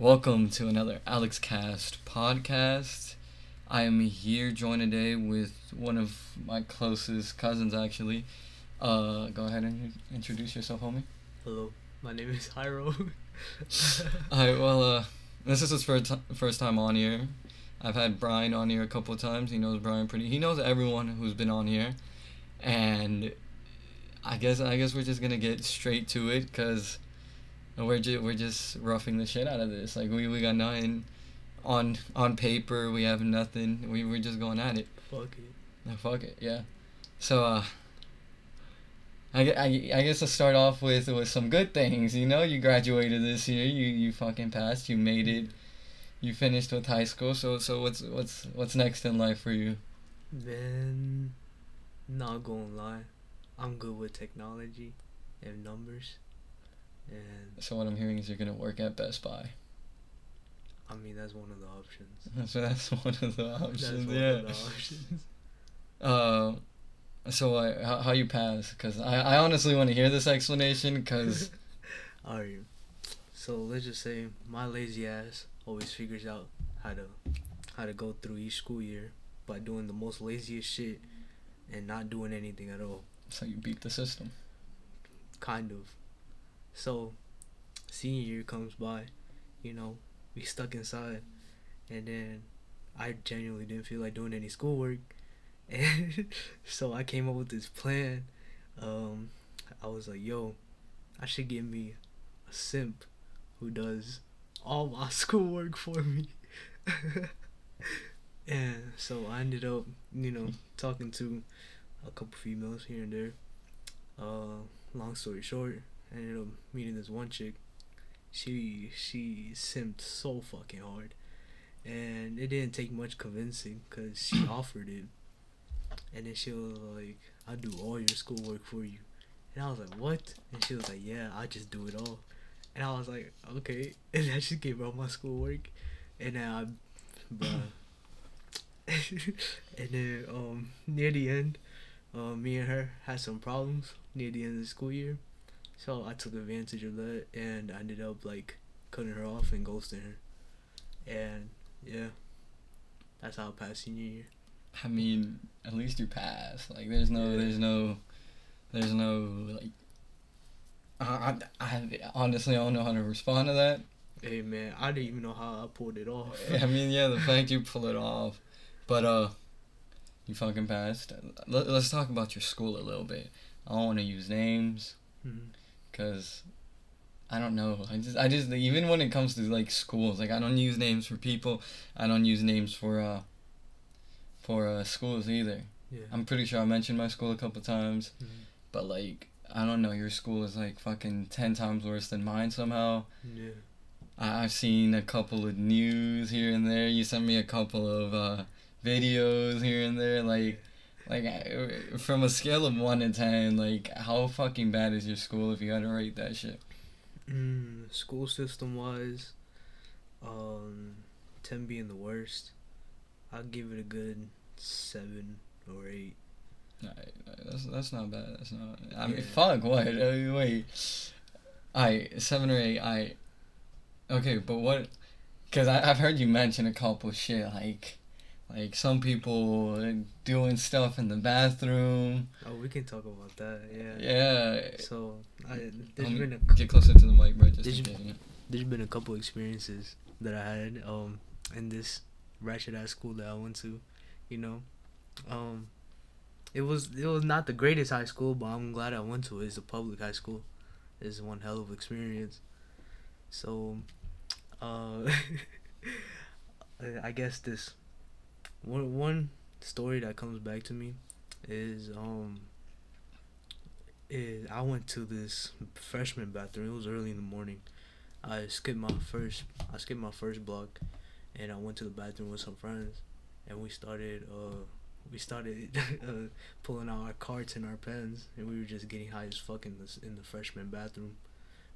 Welcome to another Alex Cast podcast. I am here joined today with one of my closest cousins, actually. Uh, go ahead and introduce yourself, homie. Hello, my name is Hyro. Alright, well, uh, this is his first t- first time on here. I've had Brian on here a couple of times. He knows Brian pretty. He knows everyone who's been on here, and I guess I guess we're just gonna get straight to it because we're just we're just roughing the shit out of this. Like we, we got nothing on on paper. We have nothing. We we're just going at it. Fuck it. No, fuck it, yeah. So, uh, I, I, I guess let's start off with with some good things. You know, you graduated this year. You you fucking passed. You made it. You finished with high school. So so what's what's what's next in life for you? Man, not gonna lie, I'm good with technology and numbers, and So what I'm hearing is you're gonna work at Best Buy. I mean that's one of the options. So that's one of the That's options. one yeah. of the options. Uh, so uh, how how you pass? Cause I I honestly want to hear this explanation. Cause Alright, so let's just say my lazy ass always figures out how to how to go through each school year by doing the most laziest shit and not doing anything at all. so you beat the system. kind of. So, senior year comes by, you know, we stuck inside, and then I genuinely didn't feel like doing any schoolwork, and so I came up with this plan. Um, I was like, yo, I should get me a simp who does all my schoolwork for me. and so I ended up, you know, talking to a couple females here and there. Uh, long story short, I ended up meeting this one chick. She she simped so fucking hard, and it didn't take much convincing because she offered it, and then she was like, "I'll do all your schoolwork for you," and I was like, "What?" And she was like, "Yeah, I just do it all," and I was like, "Okay," and then she gave her all my schoolwork, and then I, bruh. and then um near the end, uh, me and her had some problems near the end of the school year. So I took advantage of that and I ended up like cutting her off and ghosting her. And yeah, that's how I passed senior year. I mean, at least you passed. Like, there's no, Yeah. there's no, there's no like. I, I, I honestly I don't know how to respond to that. Hey man, I didn't even know how I pulled it off. I mean, yeah, the fact you pull it off, but uh, you fucking passed. Let, let's talk about your school a little bit. I don't want to use names, Mhm. Cause I don't know. I just, I just even when it comes to like schools, like I don't use names for people. I don't use names for uh, for uh schools either. Yeah. I'm pretty sure I mentioned my school a couple times, Mhm. but like I don't know, your school is like fucking ten times worse than mine somehow. Yeah. I- I've seen a couple of news here and there. You sent me a couple of uh, videos here and there. Like, like from a scale of one to ten, like how fucking bad is your school if you had to rate that shit? Mm, school system wise, um, ten being the worst, I'd give it a good seven or eight. Nah, That's that's not bad. That's not. I mean, Yeah. fuck what? Uh, wait. I seven or eight. I. Okay, but what? Because I've heard you mention a couple shit like, like some people doing stuff in the bathroom. Oh, we can talk about that. Yeah. Yeah. So I there's Um, been a Get closer to the mic, bro. Just Did in you- case, there's been a couple experiences that I had um in this ratchet ass school that I went to, you know, um, it was it was not the greatest high school, but I'm glad I went to it. It's a public high school. It's one hell of experience. So, uh, I guess this one one story that comes back to me is um is I went to this freshman bathroom. It was early in the morning. I skipped my first I skipped my first block and I went to the bathroom with some friends and we started uh we started uh, pulling out our carts and our pens and we were just getting high as fuck in this in the freshman bathroom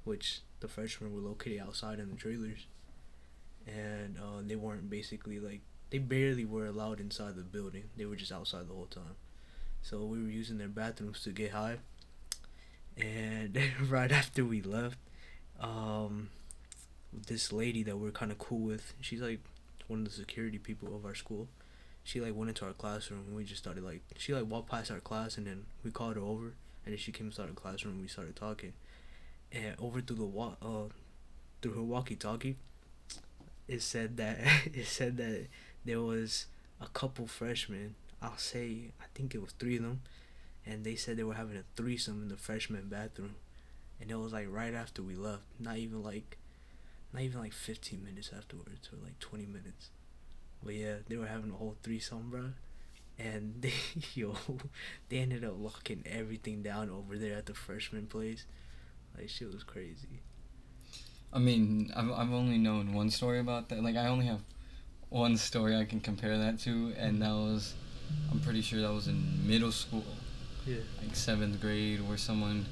which the freshmen were located outside in the trailers and uh, they weren't basically like they barely were allowed inside the building they were just outside the whole time so we were using their bathrooms to get high and right after we left um this lady that we're kind of cool with. She's like one of the security people of our school. She like went into our classroom and we just started like she like walked past our class and then we called her over and then she came inside our classroom and we started talking. And over through the wa- uh through her walkie-talkie, it said that it said that there was a couple freshmen. I'll say I think it was three of them, and they said they were having a threesome in the freshman bathroom, and it was like right after we left. Not even like, not even like fifteen minutes afterwards, or like twenty minutes. But yeah, they were having a whole threesome, bro. And they yo, they ended up locking everything down over there at the freshman place. Like shit was crazy. I mean, I've I've only known one story about that. Like I only have one story I can compare that to, and that was, I'm pretty sure that was in middle school, Yeah. like seventh grade, where someone,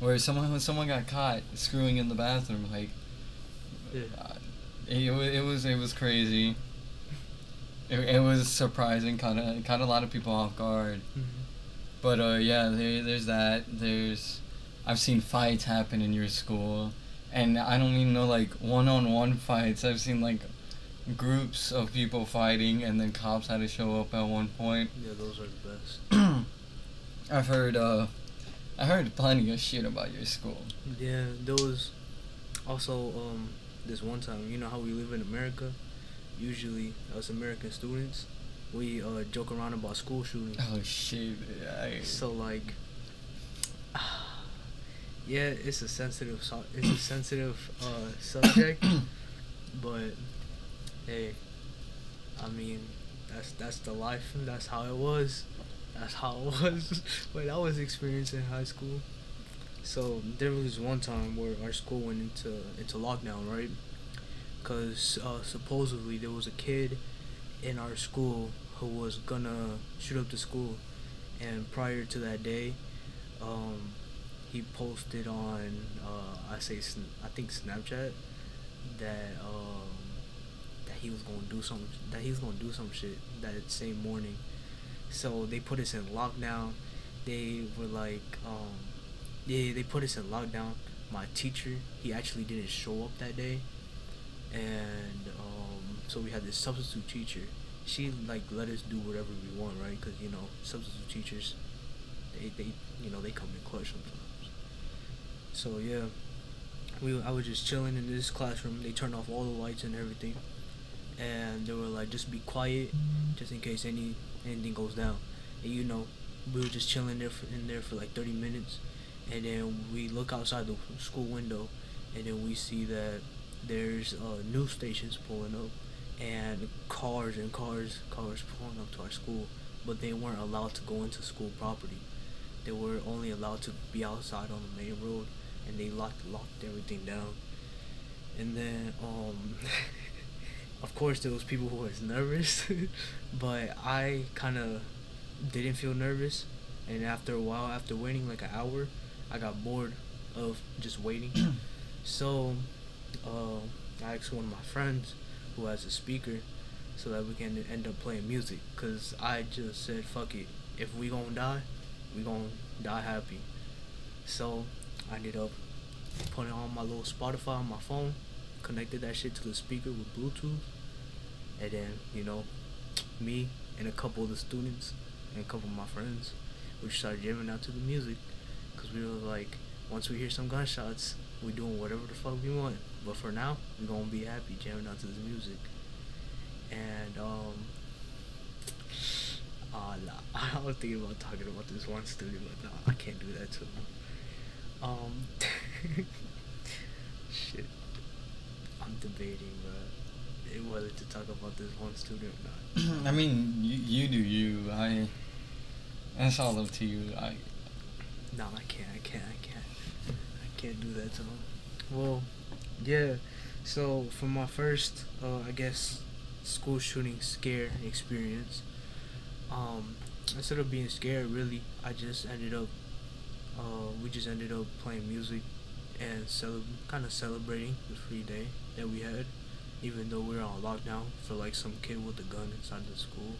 where someone when someone got caught screwing in the bathroom, like, Yeah. uh, it, it was it was crazy. It, it was surprising, kind of kind of a lot of people off guard. Mhm. But uh, yeah, there, there's that. There's, I've seen fights happen in your school, and I don't even know like one-on-one fights. I've seen like groups of people fighting, and then cops had to show up at one point. Yeah, those are the best. I've heard, uh, I heard plenty of shit about your school. Yeah, there was also um this one time. You know how we live in America. Usually, us American students, we uh joke around about school shootings. Oh shit! I, So like, yeah, it's a sensitive so- it's a sensitive uh subject, but hey, I mean that's that's the life. That's how it was. That's how it was when I was experiencing high school. So there was one time where our school went into into lockdown, right? Cause uh, supposedly there was a kid in our school who was gonna shoot up the school, and prior to that day, um, he posted on uh, I say I think Snapchat that that he was gonna do some that he was gonna do some shit that same morning. So they put us in lockdown. They were like, um, yeah, they put us in lockdown. My teacher, he actually didn't show up that day, and um, so we had this substitute teacher. She like let us do whatever we want, right? Because you know, substitute teachers, they they you know they come in clutch sometimes. So yeah, we I was just chilling in this classroom. They turned off all the lights and everything, and they were like, just be quiet, just in case any anything goes down. And you know, we were just chilling there for, in there for like thirty minutes, and then we look outside the school window, and then we see that there's uh, news stations pulling up, and cars and cars cars pulling up to our school, but they weren't allowed to go into school property. They were only allowed to be outside on the main road, and they locked locked everything down. And then, um, of course, there was people who was nervous, but I kind of didn't feel nervous. And after a while, after waiting like an hour, I got bored of just waiting. so, uh, I asked one of my friends who has a speaker so that we can end up playing music. Cause I just said, fuck it. If we gonna die, we gonna die happy. So I ended up putting on my little Spotify on my phone, connected that shit to the speaker with Bluetooth, and then you know, me and a couple of the students and a couple of my friends, we started jamming out to the music, cause we were like, once we hear some gunshots, we doing whatever the fuck we want. But for now, we gonna be happy jamming out to this music. And um, uh, I was thinking about talking about this one student, but no, I can't do that to. Um, shit, I'm debating, whether to talk about this one student or not. I mean, you, you do you. I. That's all up to you. I. No, I can't. I can't. I can't. I can't do that to him. Well, yeah. So for my first, uh, I guess, school shooting scare experience, um, instead of being scared, really, I just ended up. Uh, we just ended up playing music and cele- kind of celebrating the free day that we had, even though we were on lockdown for like some kid with a gun inside the school.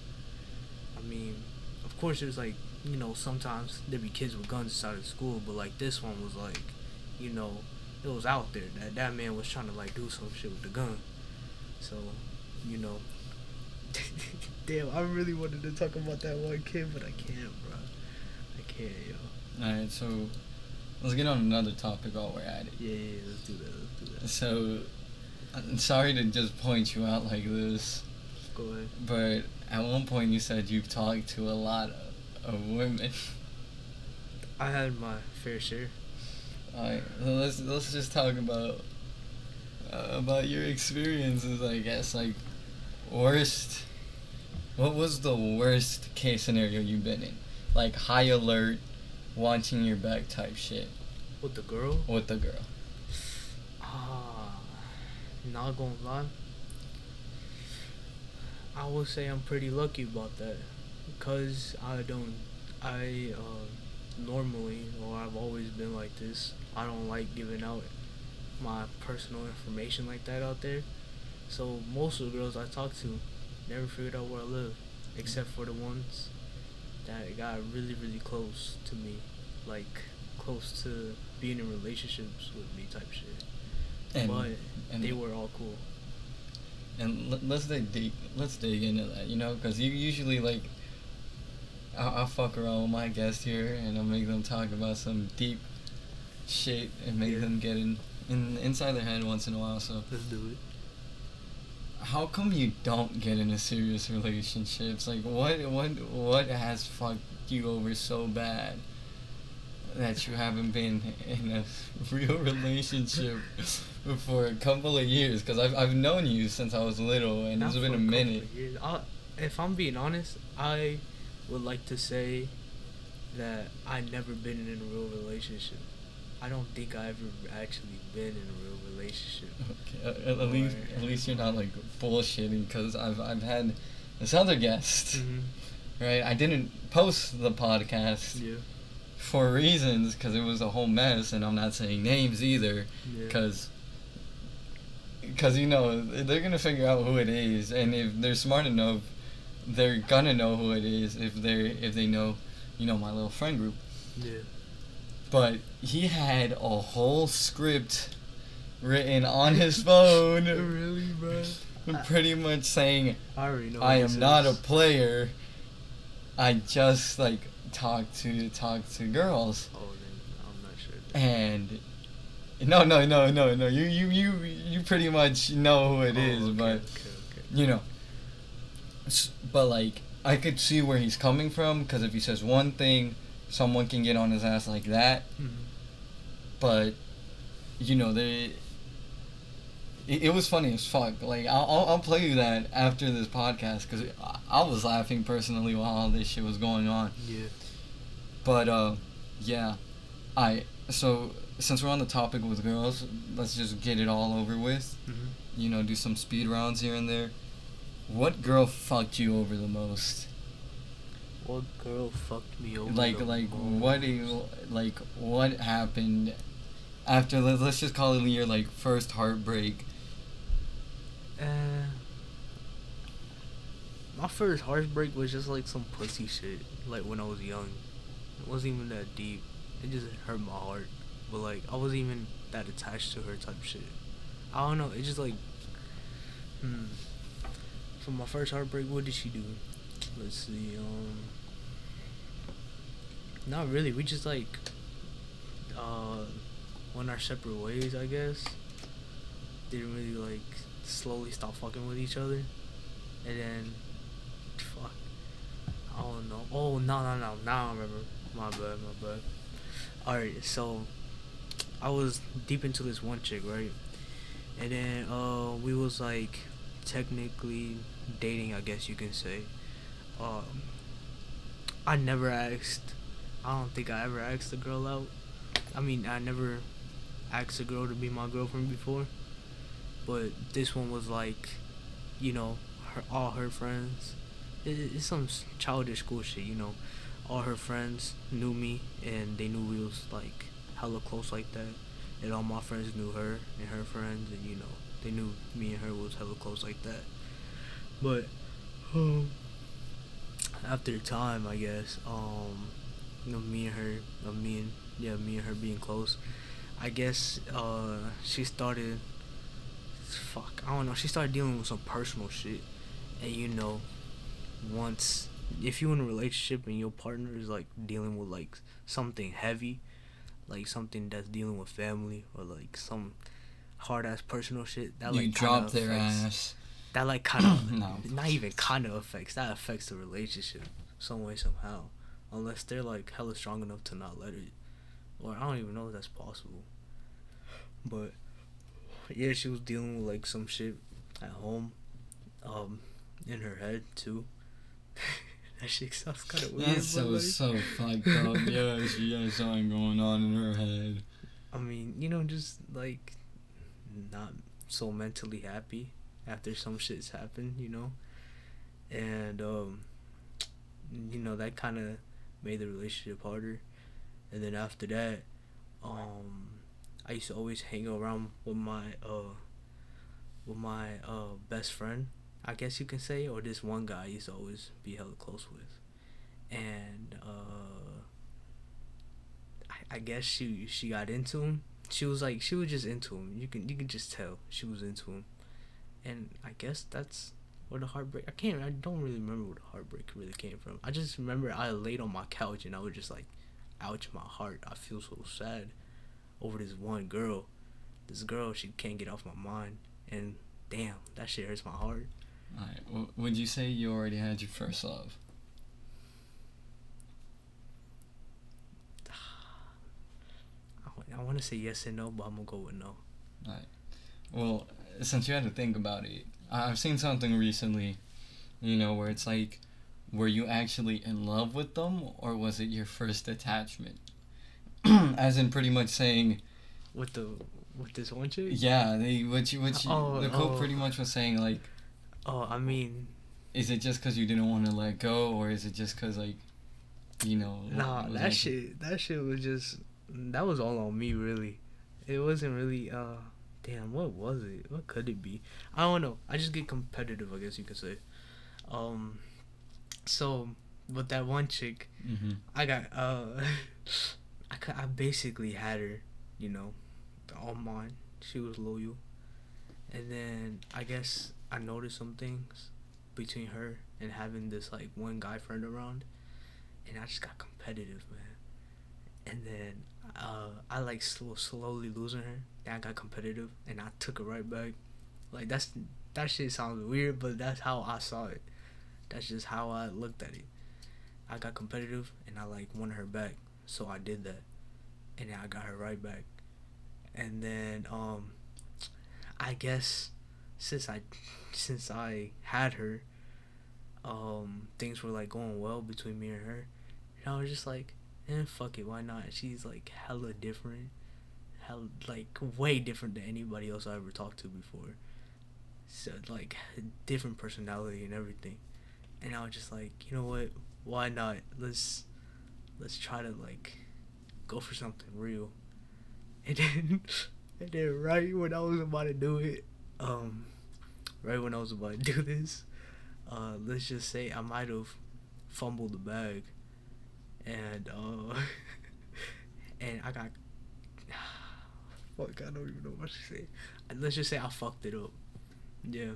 I mean, of course, there's like you know sometimes there be kids with guns inside of school, but like this one was like, you know, it was out there that that man was trying to like do some shit with the gun. So, you know. Damn, I really wanted to talk about that one kid, but I can't, bro. I can't, yo. All right, so let's get on another topic while we're at it. Yeah, yeah, let's do that. Let's do that. So, I'm sorry to just point you out like this, Go ahead. but at one point you said you've talked to a lot of, of women. I had my fair share. Alright, let's let's just talk about uh, about your experiences. I guess like worst. What was the worst case scenario you've been in? Like high alert, watching your back type shit With the girl? with the girl. Not gonna lie. I will say I'm pretty lucky about that, because I don't, I uh, normally or I've always been like this. I don't like giving out my personal information like that out there. So most of the girls I talk to never figured out where I live, except for the ones that got really really close to me, like close to being in relationships with me type shit. And, but and they were all cool. And let, let's dig deep. Let's dig into that. You know, because you usually like. I'll, I'll fuck around with my guests here, and I'll make them talk about some deep shit, and make Yeah. them get in, in inside their head once in a while. So, Let's do it. how come you don't get into serious relationships? Like, what, what, what has fucked you over so bad that you haven't been in a real relationship for a couple of years? Because I've, I've known you since I was little, and Not it's been a couple minute. of years. I, if I'm being honest, I would like to say that I've never been in a real relationship. I don't think I ever actually been in a real relationship. Okay, at, at least at least you're not like bullshitting because I've I've had this other guest, Mm-hmm. right? I didn't post the podcast Yeah. for reasons because it was a whole mess, and I'm not saying names either because because you know they're gonna figure out who it is, and if they're smart enough, they're gonna know who it is if they're if they know, you know, my little friend group. yeah. But he had a whole script written on his phone. really, bro? pretty much saying I already know. I am not a player. I just like talk to talk to girls Oh, then I'm not sure. and no no no no no you you you you pretty much know who it Oh, is okay, but okay, okay. you know but like I could see where he's coming from because if he says one thing someone can get on his ass like that Mhm. but you know they it, it was funny as fuck like I'll, I'll, I'll play you that after this podcast because I, I was laughing personally while all this shit was going on Yeah. but uh yeah i so since we're on the topic with girls let's just get it all over with Mm-hmm. you know do some speed rounds here and there what girl fucked you over the most What girl fucked me over? like the like most? what do you like what happened after let- let's just call it your like first heartbreak Uh, my first heartbreak was just like some pussy shit. Like when I was young, it wasn't even that deep. It just hurt my heart. But like I wasn't even that attached to her type shit. I don't know. It just like, hmm. For my first heartbreak, what did she do? Let's see. Um. Not really. We just like, uh, went our separate ways. I guess. Didn't really like slowly stop fucking with each other, and then, fuck. I don't know. Oh no no no! Now I remember. My bad, my bad. All right, so I was deep into this one chick, right? And then uh, we was like technically dating, I guess you can say. Um, I never asked. I don't think I ever asked a girl out. I mean, I never asked a girl to be my girlfriend before. But this one was like, you know, her all her friends. It, it's some childish school shit, you know. All her friends knew me, and they knew we was like hella close like that. And all my friends knew her and her friends, and you know, they knew me and her was hella close like that. But um, after time, I guess, um, you know, me and her, uh, me and yeah, me and her being close, I guess uh, she started. Fuck, I don't know. She started dealing with some personal shit, and you know, once if you're in a relationship and your partner is like dealing with like something heavy, like something that's dealing with family or like some hard ass personal shit, that like you drop their affects, ass. That like kind of no. not even kind of affects that affects the relationship some way somehow, unless they're like hella strong enough to not let it, or I don't even know if that's possible. But yeah, she was dealing with like some shit at home, um, in her head too. that shit sounds kind of weird. That's so like... so fucked up. yeah, she has something going on in her head. I mean, you know, just like not so mentally happy after some shit's happened, you know, and um, you know that kind of made the relationship harder. And then after that, um, I used to always hang around with my uh with my uh best friend, I guess you can say, or this one guy used to always be held close with. And uh I, I guess she she got into him. She was like she was just into him. You can you can just tell she was into him. And I guess that's where the heartbreak I can't I don't really remember where the heartbreak really came from. I just remember I laid on my couch and I was just like ouch my heart. I feel so sad over this one girl. This girl, she can't get off my mind, and damn, that shit hurts my heart. Alright, well, would you say you already had your first love? I want to say yes and no, but I'm gonna go with no. Alright. Well, since you had to think about it, I've seen something recently, you know, where it's like, were you actually in love with them, or was it your first attachment? as in pretty much saying with the with this one chick. Yeah, they what you what you oh, the quote oh. pretty much was saying like. Oh, I mean. Is it just because you didn't want to let go, or is it just because like, you know? Nah, that like, shit. That shit was just. That was all on me, really. It wasn't really. uh Damn, what was it? What could it be? I don't know. I just get competitive, I guess you could say. Um, so with that one chick, mm-hmm. I got uh. I, I basically had her, you know, all mine. She was loyal. And then I guess I noticed some things between her and having this like one guy friend around, and I just got competitive, man. And then uh, I like slow, slowly losing her. Then I got competitive, and I took it right back. Like that's that shit sounds weird, but that's how I saw it. That's just how I looked at it. I got competitive, and I like won her back. So I did that, and then I got her right back. And then um, I guess since I since I had her, um, things were like going well between me and her. And I was just like, eh, fuck it, why not? She's like hella different, hell like way different than anybody else I ever talked to before. So like different personality and everything. And I was just like, you know what? Why not? Let's let's try to like go for something real. And then and then right when I was about to do it, um right when I was about to do this, uh let's just say I might have fumbled the bag and uh and I got fuck I don't even know what to say. Let's just say I fucked it up. Yeah.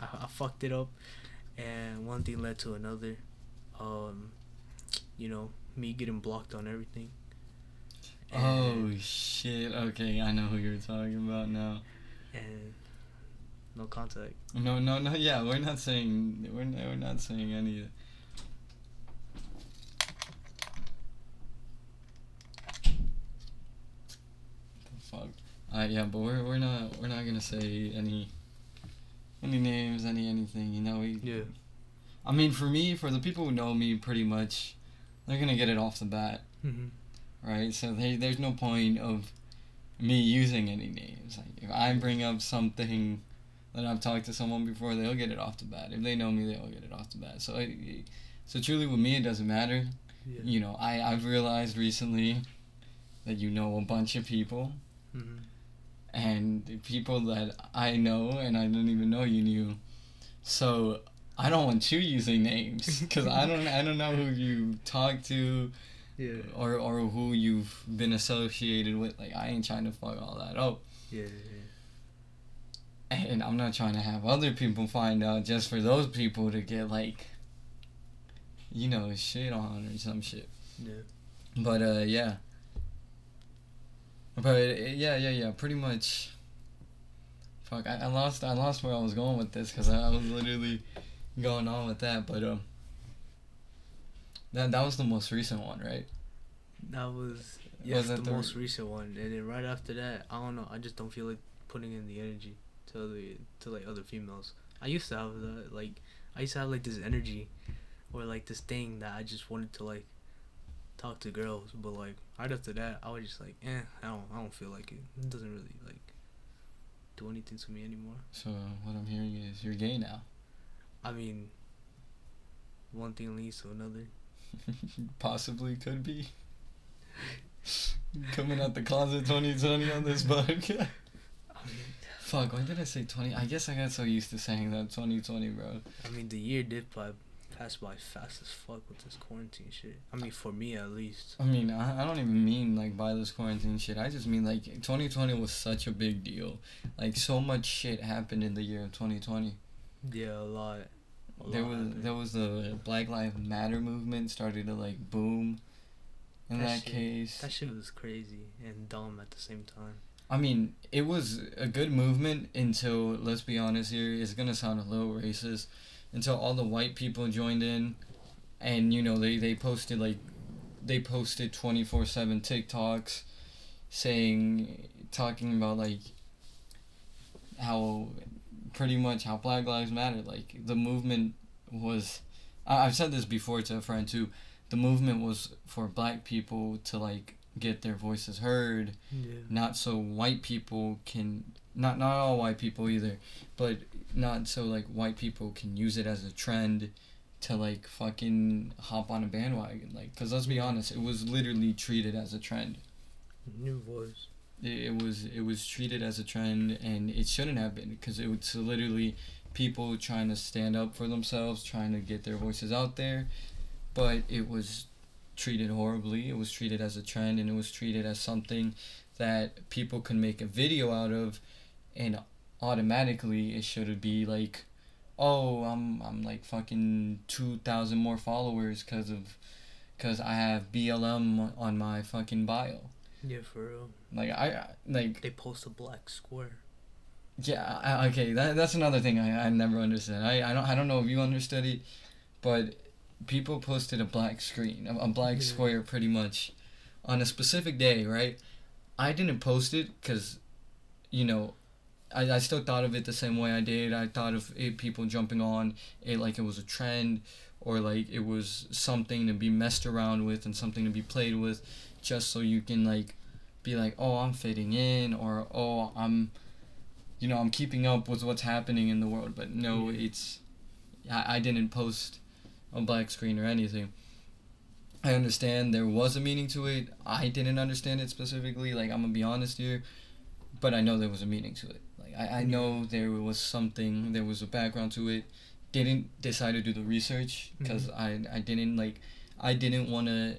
I, I fucked it up and one thing led to another. Um you know, me getting blocked on everything. And oh shit! Okay, I know who you're talking about now. And no contact. No, no, no. Yeah, we're not saying we're not, we're not saying any. fuck. Uh, yeah, but we're we're not we're not gonna say any any names, any anything. You know, we. Yeah. I mean, for me, for the people who know me, pretty much, they're gonna get it off the bat, mm-hmm. right? So they, there's no point of me using any names. Like if I bring up something that I've talked to someone before, they'll get it off the bat. If they know me, they'll get it off the bat. So, I, so truly, with me, it doesn't matter. Yeah. You know, I I've realized recently that you know a bunch of people. Mm-hmm. And people that I know and I didn't even know you knew. So I don't want you using names because I don't I don't know who you talk to. Yeah. or or who you've been associated with. Like I ain't trying to fuck all that up. Yeah. yeah. And I'm not trying to have other people find out just for those people to get like you know, shit on or some shit. Yeah. But uh yeah. But uh, yeah, yeah, yeah, pretty much fuck I, I lost I lost where I was going with this cuz I, I was literally going on with that, but um that that was the most recent one, right? That was yes, Was that the, the- most recent one, and then right after that, I don't know. I just don't feel like putting in the energy to other to like other females. I used to have that like I used to have like this energy, or like this thing that I just wanted to like talk to girls, but like right after that, I was just like, eh, I don't I don't feel like it. It doesn't really like do anything to me anymore. So what I'm hearing is you're gay now. I mean, one thing leads to another. Possibly could be. Coming out the closet 2020 on this podcast. I mean, Fuck, why did I say 20? I guess I got so used to saying that 2020, bro. I mean, the year did by, pass by fast as fuck with this quarantine shit. I mean, for me at least. I mean, I, I don't even mean like by this quarantine shit. I just mean like 2020 was such a big deal. Like so much shit happened in the year of 2020. Yeah, a lot. A There lot was happened. there was the Black Lives Matter movement started to like boom. In That that, shit- case, That shit was crazy and dumb at the same time. I mean, it was a good movement until, let's be honest here, it's gonna sound a little racist, until all the white people joined in, and you know they they posted like, they posted twenty four seven TikToks, saying talking about like, how, pretty much how Black Lives Matter like the movement was, I, I've said this before to a friend too, the movement was for black people to like get their voices heard Yeah. not so white people can not not all white people either but not so like white people can use it as a trend to like fucking hop on a bandwagon like because let's be honest it was literally treated as a trend New voice. it, it was it was treated as a trend and it shouldn't have been because it was literally people trying to stand up for themselves trying to get their voices out there but it was treated horribly it was treated as a trend and it was treated as something that people could make a video out of and automatically it should be like oh i'm i'm like fucking 2000 more followers cuz of cuz i have blm on my fucking bio Yeah, for real. like I I- like They post a black square. yeah I, okay that that's another thing I, I never understood. I, I don't I don't know if you understood it, but people posted a black screen a, a black Yeah. square pretty much on a specific day right. I didn't post it because, you know, I, I still thought of it the same way I did. I thought of it people jumping on it like it was a trend or like it was something to be messed around with and something to be played with just so you can like be like, oh, I'm fitting in or oh, I'm, you know, I'm keeping up with what's happening in the world. But no, Yeah. it's, I, I didn't post a black screen or anything. I understand there was a meaning to it. I didn't understand it specifically. Like I'm gonna be honest here, but I know there was a meaning to it. Like I, I mm-hmm. know there was something. There was a background to it. Didn't decide to do the research mm-hmm. because I I didn't like I didn't want to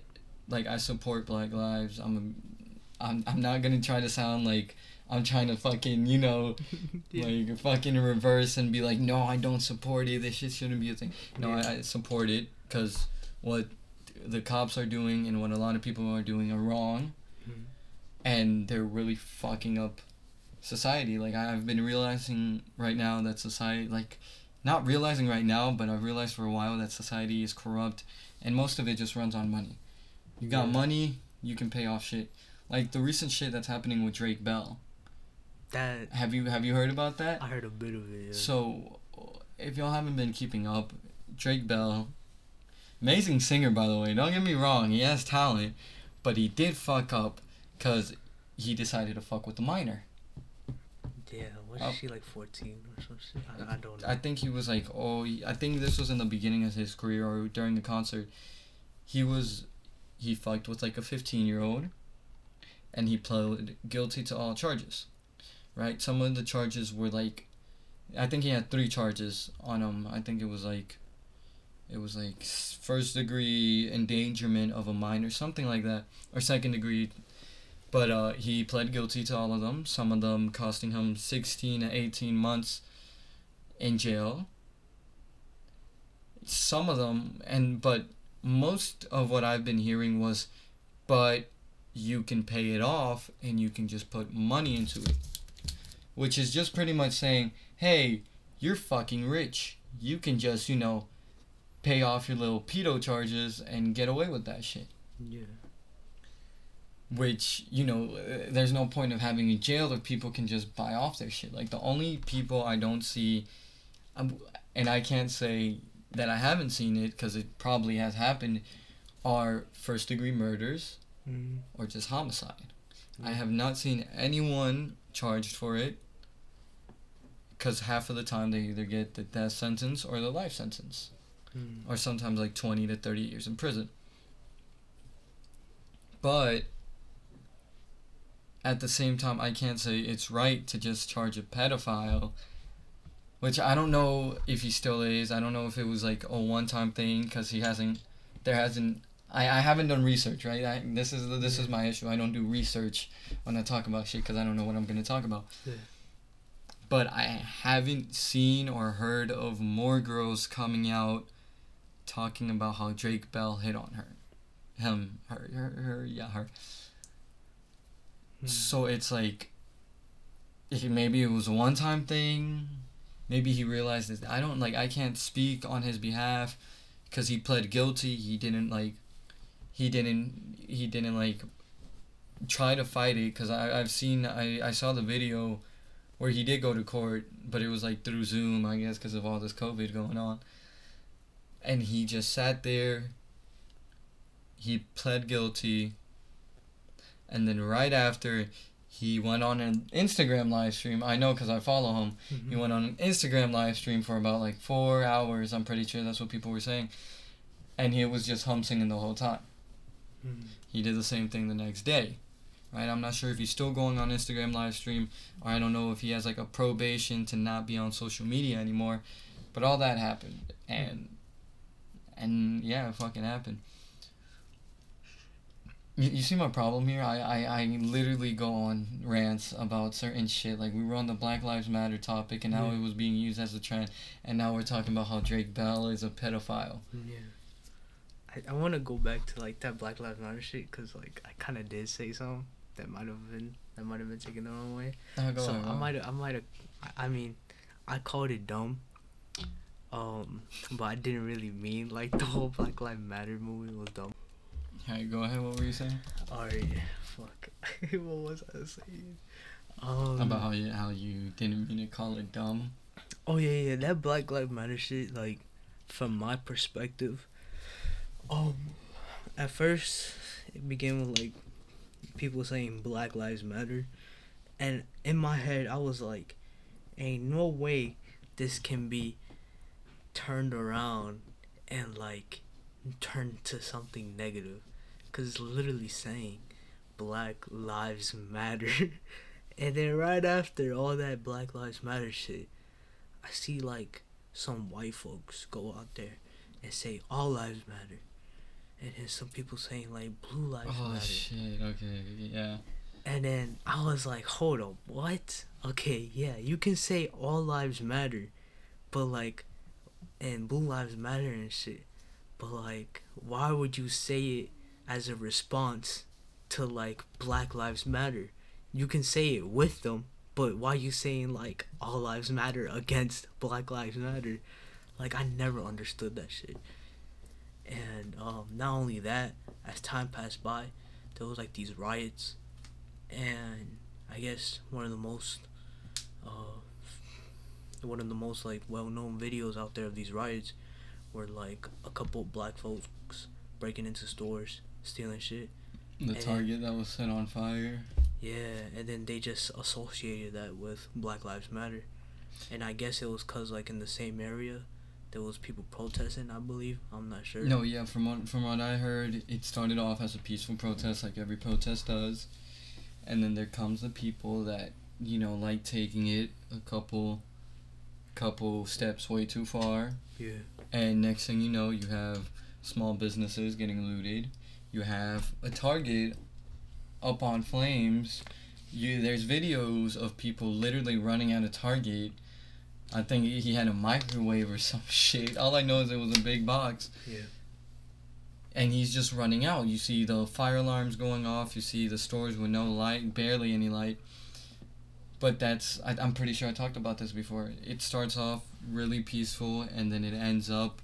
like I support Black Lives. I'm a, I'm I'm not gonna try to sound like I'm trying to fucking you know Yeah. like fucking reverse and be like no I don't support it. This shit shouldn't be a thing. No, Yeah. I, I support it because what the cops are doing and what a lot of people are doing are wrong, Mhm. and they're really fucking up society. Like I've been realizing right now that society, like, not realizing right now, but I've realized for a while that society is corrupt, and most of it just runs on money. You got Yeah. money, you can pay off shit. Like the recent shit that's happening with Drake Bell. That Have you have you heard about that? I heard a bit of it. Yeah. So, if y'all haven't been keeping up, Drake Bell, amazing singer by the way. Don't get me wrong, he has talent, but he did fuck up because he decided to fuck with the minor. yeah, was Oh. she like fourteen or some shit? I, I don't know. I think he was like, oh, I think this was in the beginning of his career or during the concert. He was, he fucked with like a 15 year old and he pled guilty to all charges, right? Some of the charges were like, I think he had three charges on him. I think it was like, it was like first degree endangerment of a minor, something like that, or second degree. But uh, he pled guilty to all of them. Some of them costing him sixteen to eighteen months in jail. Some of them, and but most of what I've been hearing was, but you can pay it off and you can just put money into it. Which is just pretty much saying, hey, you're fucking rich. You can just, you know, pay off your little pedo charges and get away with that shit. Yeah. Which, you know, uh, there's no point of having a jail if people can just buy off their shit. Like, the only people I don't see, um, and I can't say that I haven't seen it because it probably has happened, are first degree murders Mm. or just homicide. I have not seen anyone charged for it because half of the time they either get the death sentence or the life sentence, Mm. or sometimes like 20 to 30 years in prison. But at the same time, I can't say it's right to just charge a pedophile, which I don't know if he still is. I don't know if it was like a one time thing because he hasn't, there hasn't. I, I haven't done research, right? I, this is this is my issue. I don't do research when I talk about shit because I don't know what I'm gonna talk about. Yeah. But I haven't seen or heard of more girls coming out talking about how Drake Bell hit on her, him, her, her, her yeah, her. Mm. So it's like, maybe it was a one time thing, maybe he realized that I don't like I can't speak on his behalf, because he pled guilty. He didn't like, he didn't he didn't like, try to fight it. Cause I I've seen I I saw the video, where he did go to court, but it was like through Zoom I guess because of all this COVID going on. And he just sat there. He pled guilty and then right after he went on an Instagram live stream. I know because I follow him. Mhm. He went on an Instagram live stream for about like four hours. I'm pretty sure that's what people were saying, and he was just hum singing the whole time. Mm. He did the same thing the next day, right? I'm not sure if he's still going on Instagram live stream, or I don't know if he has like a probation to not be on social media anymore. But all that happened, and and yeah, it fucking happened. You, you see my problem here? I, I, I literally go on rants about certain shit. Like, we were on the Black Lives Matter topic, and how Yeah. it was being used as a trend, and now we're talking about how Drake Bell is a pedophile. Yeah. I, I want to go back to like that Black Lives Matter shit because like I kind of did say something that might have been that might have been taken the wrong way. So on, I might I might have I, I mean I called it dumb. Um, but I didn't really mean like the whole Black Lives Matter movement was dumb. Alright, go ahead. What were you saying? Alright, fuck. what was I saying? Um, About how you how you didn't mean to call it dumb. Oh yeah, yeah, that Black Lives Matter shit. Like, from my perspective, um, at first it began with like people saying Black Lives Matter, and in my head I was like, "Ain't no way this can be turned around and like turned to something negative, cause it's literally saying Black Lives Matter." And then right after all that Black Lives Matter shit, I see like some white folks go out there and say all lives matter. And then some people saying like blue lives Oh matter. shit. Okay. Yeah. And then I was like, hold up, what? Okay, yeah, you can say all lives matter, but like, and blue lives matter and shit. But like, why would you say it as a response to like Black Lives Matter? You can say it with them, but why you saying like all lives matter against Black Lives Matter? Like I never understood that shit. And um, not only that, as time passed by, there was like these riots, and I guess one of the most, uh, one of the most like well-known videos out there of these riots, were like a couple black folks breaking into stores, stealing shit. The And- target that was set on fire. Yeah, and then they just associated that with Black Lives Matter, and I guess it was cause like in the same area, there was people protesting. I believe I'm not sure. No, yeah. From what from what I heard, it started off as a peaceful protest, like every protest does, and then there comes the people that you know like taking it a couple couple steps way too far. Yeah. And next thing you know, you have small businesses getting looted. You have a Target up on flames. You there's videos of people literally running out of Target. I think he had a microwave or some shit. All I know is it was a big box. Yeah. And he's just running out. You see the fire alarms going off. You see the stores with no light, barely any light. But that's I, I'm pretty sure I talked about this before. It starts off really peaceful and then it ends up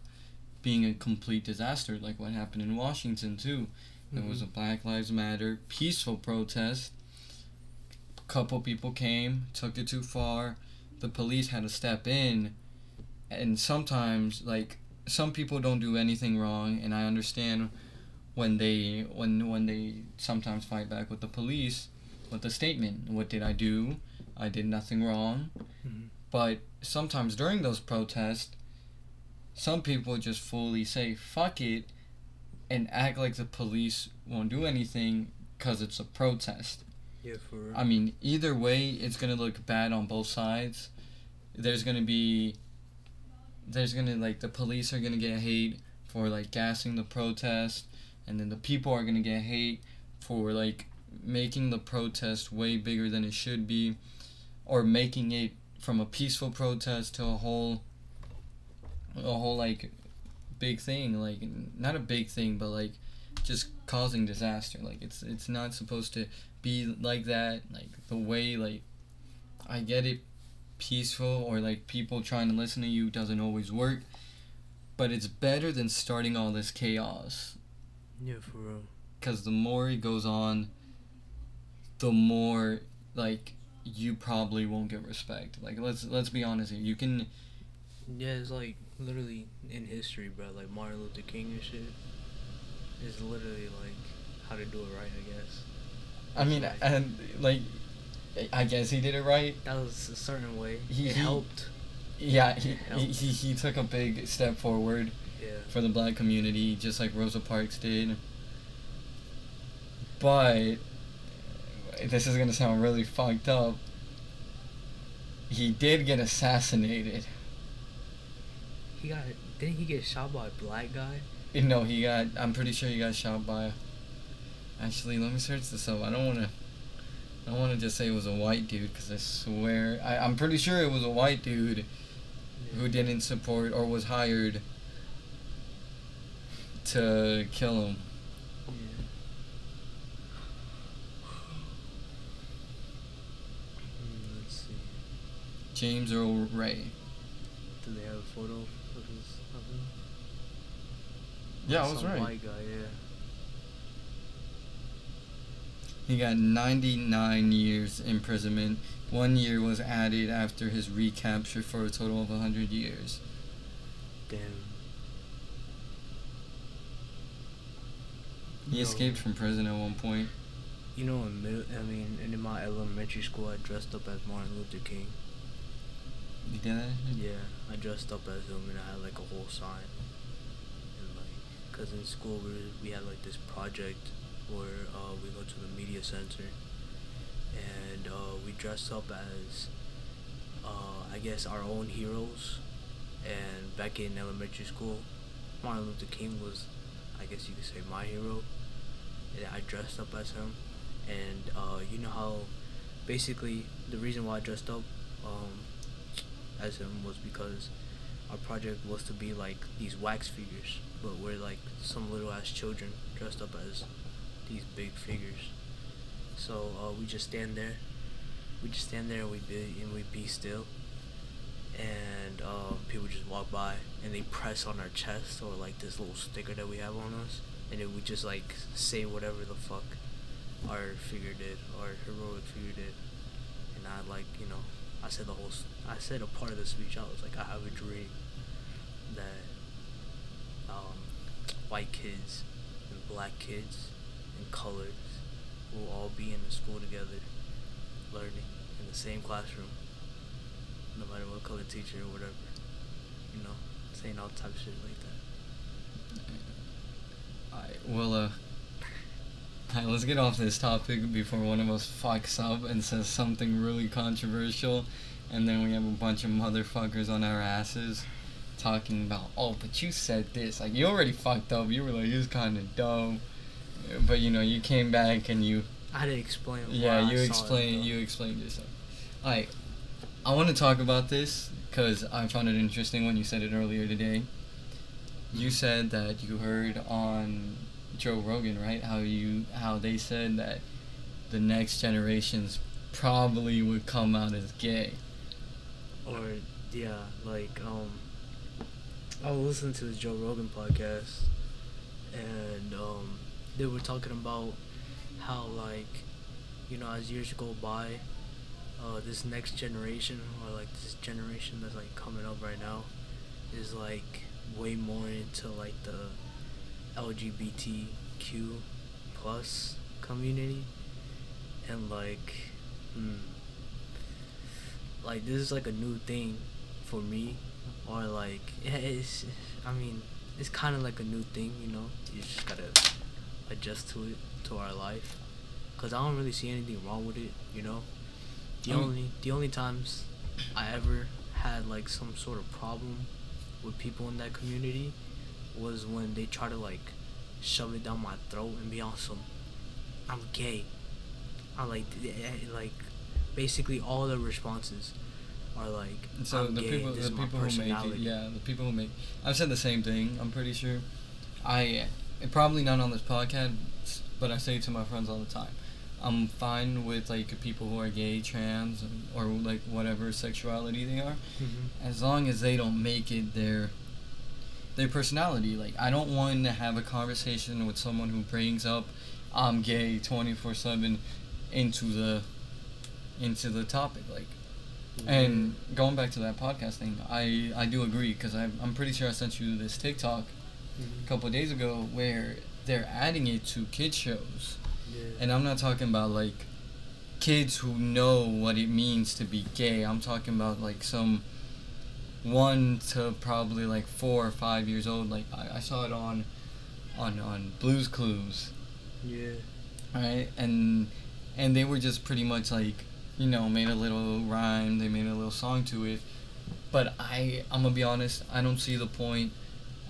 being a complete disaster, like what happened in Washington too. It was a mm-hmm. Black Lives Matter peaceful protest. A Couple people came, took it too far. The police had to step in, and sometimes like some people don't do anything wrong, and I understand when they when when they sometimes fight back with the police with the statement, "What did I do? I did nothing wrong." Mhm. But sometimes during those protests, some people just fully say "fuck it" and act like the police won't do anything because it's a protest. Yeah, for. I mean, either way, it's gonna look bad on both sides. There's gonna be, there's gonna like the police are gonna get hate for like gassing the protest, and then the people are gonna get hate for like making the protest way bigger than it should be, or making it from a peaceful protest to a whole, a whole like, big thing. Like not a big thing, but like, just causing disaster. Like it's it's not supposed to be like that like the way like i get it peaceful or like people trying to listen to you doesn't always work but it's better than starting all this chaos yeah, for real. because the more it goes on the more like you probably won't get respect like let's let's be honest here you can Yeah, it's like literally in history, bro. Like Martin Luther King and shit. is literally like how to do it right, I guess. I mean and like i guess he did it right That was a certain way. He- he- helped. yeah he, It he, helped. he, he took a big step forward Yeah. for the black community, just like Rosa Parks did. But this is gonna sound really fucked up. He did get assassinated. He got. Didn't he get shot by a black guy? No, he got. I'm pretty sure he got shot by. Actually, let me search this up. I don't wanna. I don't wanna just say it was a white dude, cause I swear I, I'm pretty sure it was a white dude who didn't support or was hired to kill him. Yeah. Hmm, let's see. James Earl Ray. Do they have a photo of his of him? Yeah, I was Some right. White guy, yeah. He got 99 years imprisonment. One year was added after his recapture for a total of 100 years. Damn. He escaped from prison at one point. You know, in middle, I mean, in my elementary school, I dressed up as Martin Luther King. You did that? Yeah, I dressed up as him, and I had like a whole sign. And like, cause in school we we had like this project where uh, we go to the media center, and uh, we dress up as, uh, I guess, our own heroes. And back in elementary school, Martin Luther King was, I guess you could say, my hero. And I dressed up as him, and uh, you know how, basically, the reason why I dressed up, um, as him was because our project was to be like these wax figures, but we're like some little ass children dressed up as these big figures. So uh, we just stand there, we just stand there and we be and we be still, and um, people just walk by and they press on our chest or like this little sticker that we have on us, and then we just like say whatever the fuck our figure did, our heroic figure did, and I like you know I said the whole. I said a part of the speech. I was like, I have a dream that um, white kids and black kids and colors will all be in the school together, learning in the same classroom, no matter what color teacher or whatever. You know, saying all type of shit like that. I, well, uh, alright, let's get off this topic before one of us fucks up and says something really controversial, and then we have a bunch of motherfuckers on our asses talking about, oh, but you said this. Like, you already fucked up. You were like, it was kind of dumb. But, you know, you came back and you. I had to explain. Yeah, why I you it, You explained yourself. Alright, I want to talk about this because I found it interesting when you said it earlier today. You said that you heard on Joe Rogan, right? How you how they said that the next generations probably would come out as gay. Or yeah, like um, I was listening to the Joe Rogan podcast, and um, they were talking about how like, you know, as years go by, uh, this next generation or like this generation that's like coming up right now, is like way more into like the LGBTQ plus community, and like, hmm like this is like a new thing for me or like yeah, it's i mean it's kind of like a new thing you know? You just gotta adjust to it to our life because i don't really see anything wrong with it you know the Um, only the only times i ever had like some sort of problem with people in that community was when they try to like shove it down my throat and be on some i'm gay i like eh, like basically all the responses are like So I'm the gay, people this the people who make it, yeah, the people who make I've said the same thing. I'm pretty sure. I probably not on this podcast, but I say it to my friends all the time. I'm fine with like people who are gay, trans, or like whatever sexuality they are, Mhm. as long as they don't make it their their personality. Like I don't want to have a conversation with someone who brings up I'm gay 24/7 into the into the topic like and going back to that podcast thing, I, I do agree because I'm, I'm pretty sure I sent you this TikTok Mhm. a couple of days ago where they're adding it to kid shows. yeah. And I'm not talking about like kids who know what it means to be gay. I'm talking about like some one to probably like four or five years old. Like I, I saw it on on on Blues Clues yeah right? And and they were just pretty much like, you know, made a little rhyme, they made a little song to it. But I I'm gonna be honest, I don't see the point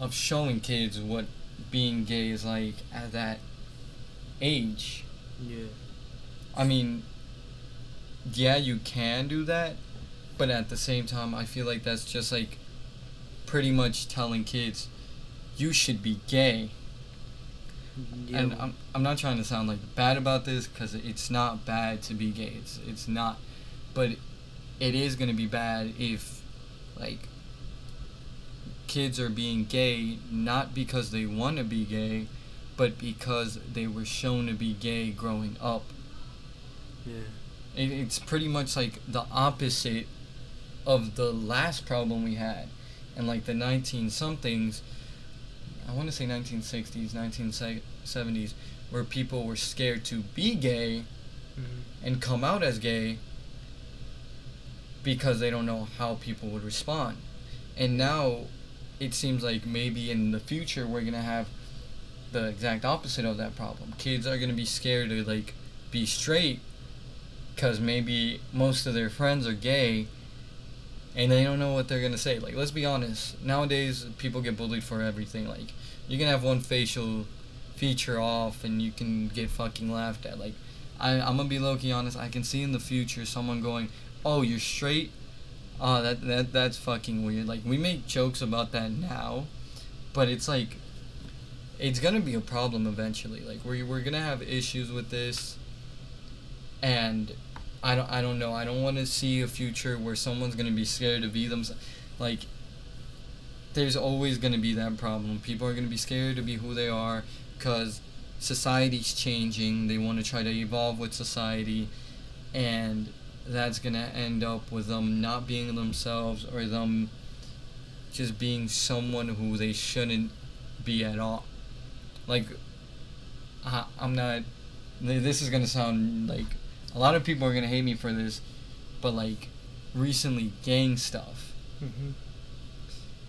of showing kids what being gay is like at that age. yeah I mean, yeah, you can do that, but at the same time, I feel like that's just like pretty much telling kids you should be gay. yeah and I'm, I'm not trying to sound like bad about this because it's not bad to be gay it's, it's not but it is going to be bad if like kids are being gay not because they want to be gay but because they were shown to be gay growing up. Yeah. It, it's pretty much like the opposite of the last problem we had in like the 19 somethings i want to say 1960s 1970s where people were scared to be gay Mhm. and come out as gay because they don't know how people would respond. And now it seems like maybe in the future we're to have the exact opposite of that problem. Kids are to be scared to like be straight because maybe most of their friends are gay and they don't know what they're to say. Like let's be honest. Nowadays people get bullied for everything. Like you can have one facial feature off and you can get fucking laughed at. Like I, i'm gonna be low-key honest. I can see in the future someone going oh you're straight oh that, that that's fucking weird like we make jokes about that now but it's like it's gonna be a problem eventually like we're, we're gonna have issues with this and I don't I don't know. I don't want to see a future where someone's gonna be scared to be themselves. Like, there's always gonna be that problem. People are gonna be scared to be who they are because society's changing. They want to try to evolve with society, and that's gonna end up with them not being themselves or them just being someone who they shouldn't be at all. Like, I, I'm not. This is gonna sound like a lot of people are gonna hate me for this, but like recently gang stuff. Mhm.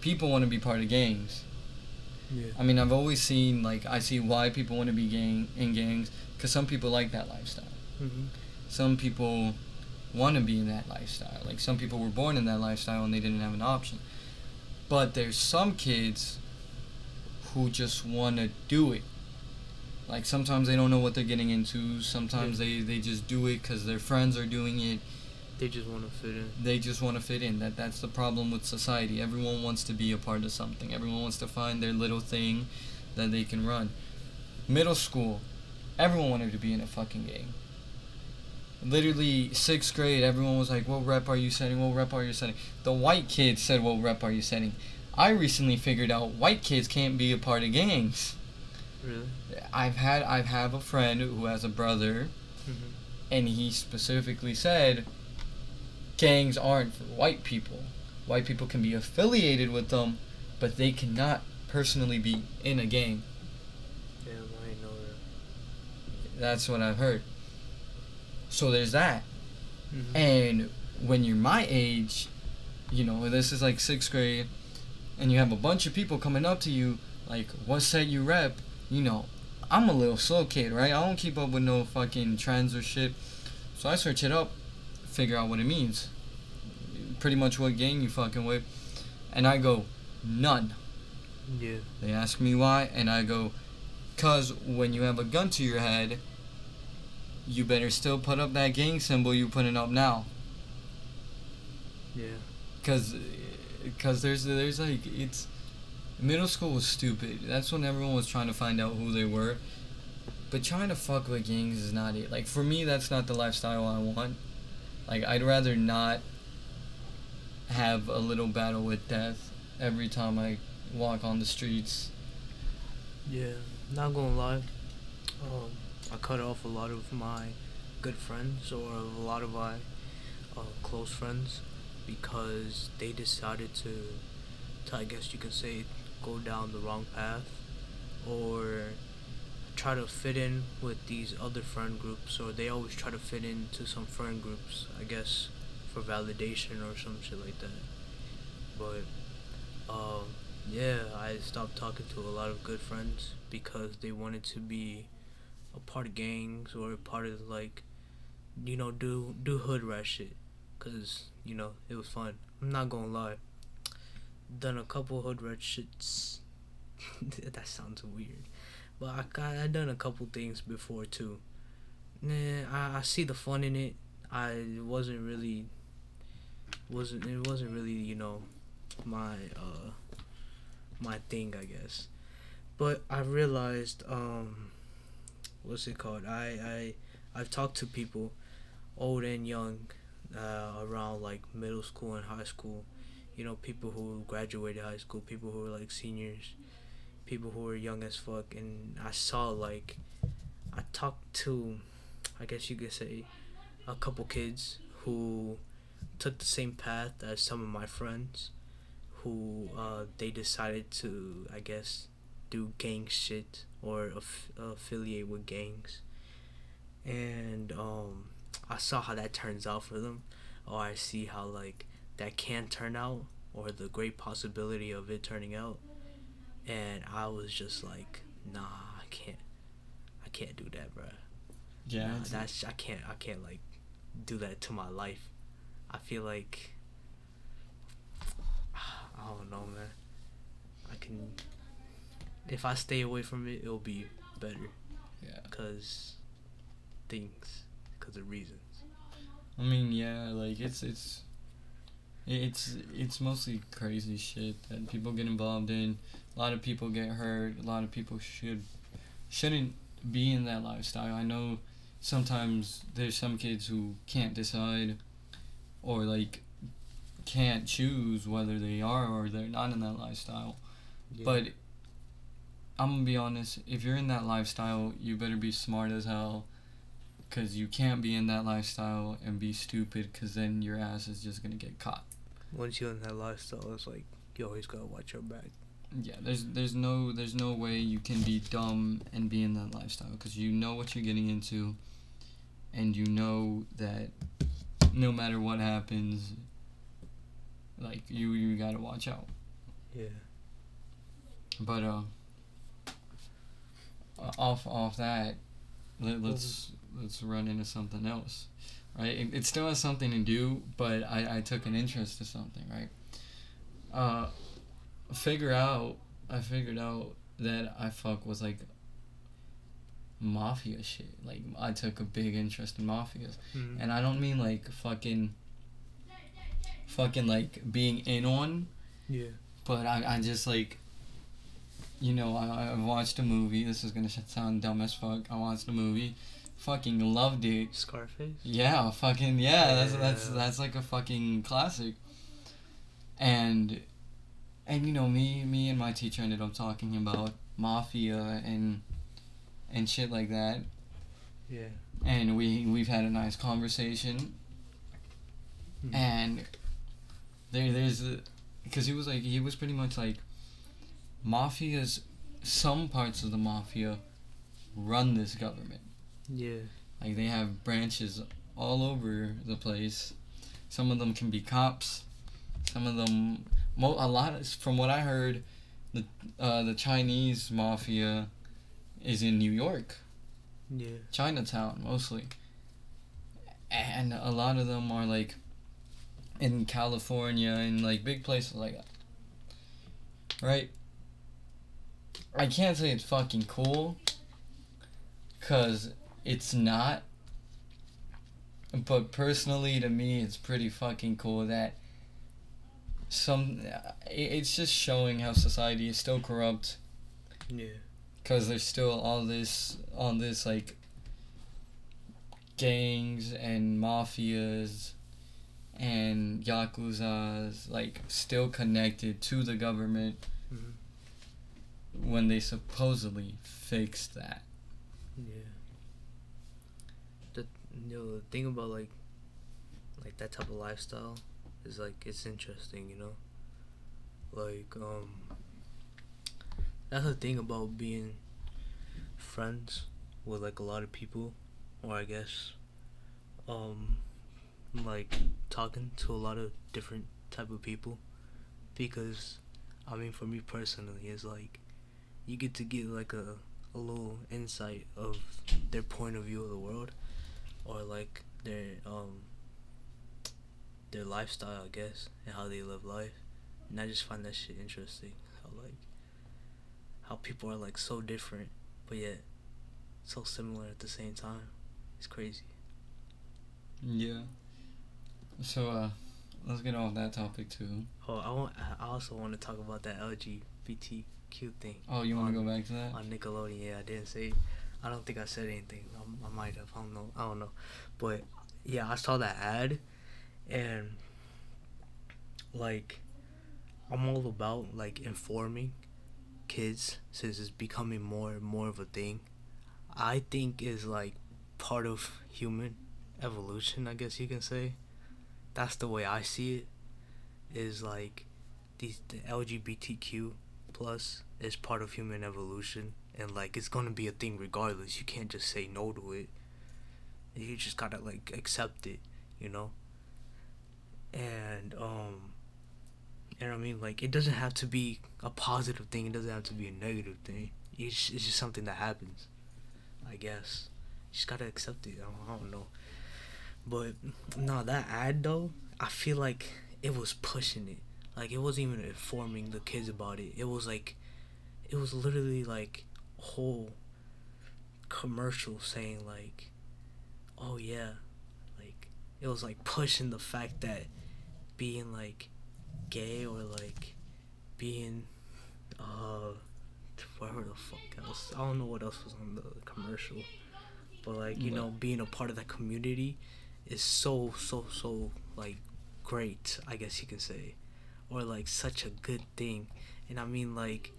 People want to be part of gangs. yeah I mean, I've always seen like I see why people want to be gang in gangs because some people like that lifestyle. Mhm. Some people want to be in that lifestyle. Like some people were born in that lifestyle and they didn't have an option. But there's some kids who just want to do it. Like sometimes they don't know what they're getting into. Sometimes they, they just do it because their friends are doing it. They just want to fit in. They just want to fit in. That that's the problem with society. Everyone wants to be a part of something. Everyone wants to find their little thing that they can run. Middle school, everyone wanted to be in a fucking gang. Literally sixth grade, everyone was like, "What rep are you setting? What rep are you setting?" The white kids said, "What rep are you setting?" I recently figured out white kids can't be a part of gangs. Really? I've had I've have a friend who has a brother, Mm-hmm. and he specifically said, gangs aren't for white people. White people can be affiliated with them, but they cannot personally be in a gang. Damn, I know that. That's what I've heard. So there's that. Mm-hmm. And when you're my age, you know, this is like sixth grade, and you have a bunch of people coming up to you, like, what set you rep? You know, I'm a little slow kid, right? I don't keep up with no fucking trends or shit. So I search it up, figure out what it means. Pretty much what gang you fucking with. And I go, none. yeah. They ask me why, and I go, cause when you have a gun to your head, you better still put up that gang symbol you putting up now. Yeah. Cause, cause there's there's like it's, middle school was stupid. That's when everyone was trying to find out who they were. But trying to fuck with gangs is not it. Like for me, that's not the lifestyle I want. Like I'd rather not have a little battle with death every time I walk on the streets. Yeah. Not gonna lie. Um, I cut off a lot of my good friends or a lot of my uh, close friends because they decided to, to, I guess you could say, go down the wrong path or try to fit in with these other friend groups or they always try to fit into some friend groups, I guess, for validation or some shit like that. But um, yeah, I stopped talking to a lot of good friends because they wanted to be a part of gangs or a part of like, you know, do do hood rat shit, cause you know it was fun. I'm not gonna lie. Done a couple hood rat shits. that sounds weird, but I I done a couple things before too. Nah, I, I see the fun in it. I wasn't really wasn't it wasn't really you know my uh my thing I guess. But I realized um what's it called? I I I've talked to people old and young uh, around like middle school and high school. You know, people who graduated high school, people who were like seniors, people who were young as fuck and I saw like I talked to I guess you could say a couple kids who took the same path as some of my friends who uh, they decided to I guess do gang shit or aff- affiliate with gangs and um I saw how that turns out for them or I see how like that can turn out or the great possibility of it turning out and I was just like nah I can't I can't do that bro. Yeah, Nah, that's I can't I can't like do that to my life. I feel like I don't know, man. I can if I stay away from it, it'll be better yeah. cuz things cuz of reasons. I mean, yeah, like it's it's it's it's mostly crazy shit that people get involved in. A lot of people get hurt. A lot of people should shouldn't be in that lifestyle. I know sometimes there's some kids who can't decide or like can't choose whether they are or they're not in that lifestyle. Yeah. But I'm gonna be honest. If you're in that lifestyle, you better be smart as hell, cause you can't be in that lifestyle and be stupid, cause then your ass is just gonna get caught. once you're in that lifestyle, it's like you always gotta watch your back. Yeah, there's there's no there's no way you can be dumb and be in that lifestyle, cause you know what you're getting into, and you know that no matter what happens, like you you gotta watch out. Yeah. But uh, off off that, let, let's let's run into something else. right? It, it still has something to do, but I, I took an interest to something, right? Uh, figure out, I figured out that I fuck with like mafia shit. Like I took a big interest in mafias, Mhm. and I don't mean like fucking, fucking like being in on, yeah. but I, I just like, you know, I, I watched a movie. This is gonna sound dumb as fuck. I watched a movie, fucking loved it. Scarface. Yeah, fucking yeah. That's that's Yeah. that's like a fucking classic. And, and you know me me and my teacher ended up talking about mafia and, and shit like that. Yeah. And we we've had a nice conversation. Mhm. And, there there's because he was like he was pretty much like, mafia's, some parts of the mafia, run this government. Yeah. Like they have branches all over the place. Some of them can be cops. Some of them, mo- a lot of, from what I heard, the uh, the Chinese mafia is in New York, Yeah. Chinatown mostly, and a lot of them are like in California and like big places like that. Right. I can't say it's fucking cool, cause it's not. But personally, to me, it's pretty fucking cool that some. It's just showing how society is still corrupt, Yeah. cause there's still all this, all this like. Gangs and mafias, and yakuzas like still connected to the government. When they supposedly fixed that. Yeah. The you know, the thing about like like that type of lifestyle is like it's interesting, you know? Like, um that's the thing about being friends with like a lot of people or I guess um like talking to a lot of different type of people because I mean for me personally it's like you get to get like a a little insight of their point of view of the world or like their um their lifestyle I guess and how they live life and I just find that shit interesting how like how people are like so different but yet so similar at the same time it's crazy Yeah. So uh, let's get off that topic too. oh I want I also want to talk about that LGBTQ thing Oh, you want to go back to that? on Nickelodeon. Yeah, I didn't say. I don't think I said anything. I, I might have. I don't know. I don't know. But yeah, I saw that ad, and like, I'm all about like informing kids since it's becoming more and more of a thing. I think is like part of human evolution. I guess you can say. That's the way I see it. Is like these the LGBTQ plus is part of human evolution. And like it's gonna be a thing regardless. You can't just say no to it. You just gotta like accept it you know? And um and i mean? Like it doesn't have to be a positive thing. It doesn't have to be a negative thing. It's, it's just something that happens i guess. You just gotta accept it. I don't, I don't know. But no that ad though i feel like it was pushing it like it wasn't even informing the kids about it. It was like it was literally like a whole commercial saying like oh yeah. Like it was like pushing the fact that being like gay or like being uh whatever the fuck else. I don't know what else was on the commercial but like you know being a part of that community is so so so like great I guess you can say or like such a good thing. And I mean like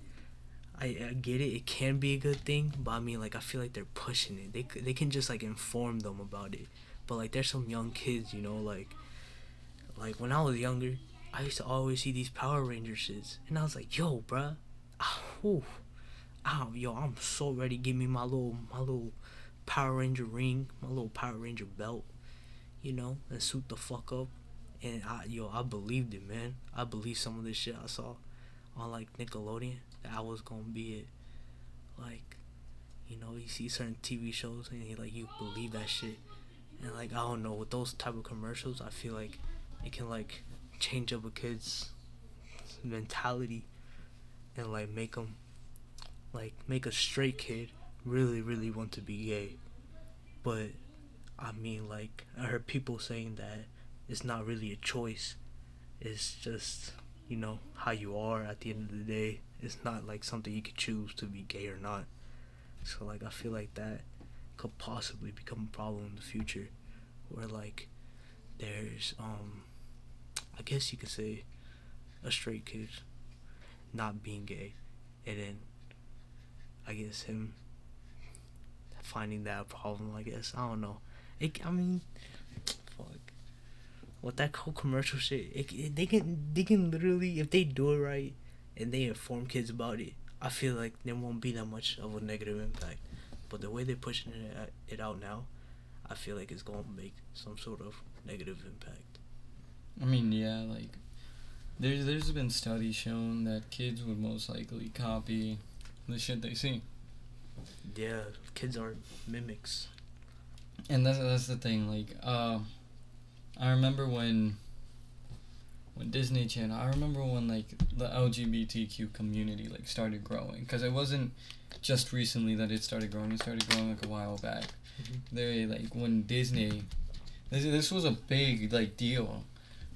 I, I get it it can be a good thing but I mean like I feel like they're pushing it. They, they can just like inform them about it. But like there's some young kids you know like like when I was younger I used to always see these Power Ranger shits. And I was like yo bruh whew, ah, yo I'm so ready. Give me my little my little Power Ranger ring my little Power Ranger belt you know and suit the fuck up and I yo I believed it man I believed some of this shit I saw on like Nickelodeon that I was gonna be it. Like, you know, you see certain TV shows and you like you believe that shit, And like I don't know with those type of commercials, I feel like it can like change up a kid's mentality and like make them like make a straight kid really really want to be gay. But I mean like I heard people saying that it's not really a choice. It's just you know how you are at the end of the day. It's not like something you could choose to be gay or not. So like I feel like that could possibly become a problem in the future where like there's um I guess you could say a straight kid not being gay and then I guess him finding that problem I guess I don't know it, I mean with that whole commercial shit it, it, they can they can literally if they do it right and they inform kids about it I feel like there won't be that much of a negative impact but the way they're pushing it, it out now I feel like it's going to make some sort of negative impact. I mean, yeah, like there's there's been studies shown that kids would most likely copy the shit they see. Yeah, kids are mimics. And that's that's the thing. Like, uh, I remember when when Disney Channel. I remember when like the LGBTQ community like started growing because it wasn't just recently that it started growing. It started growing like a while back. Mm-hmm. They like when Disney. This this was a big like deal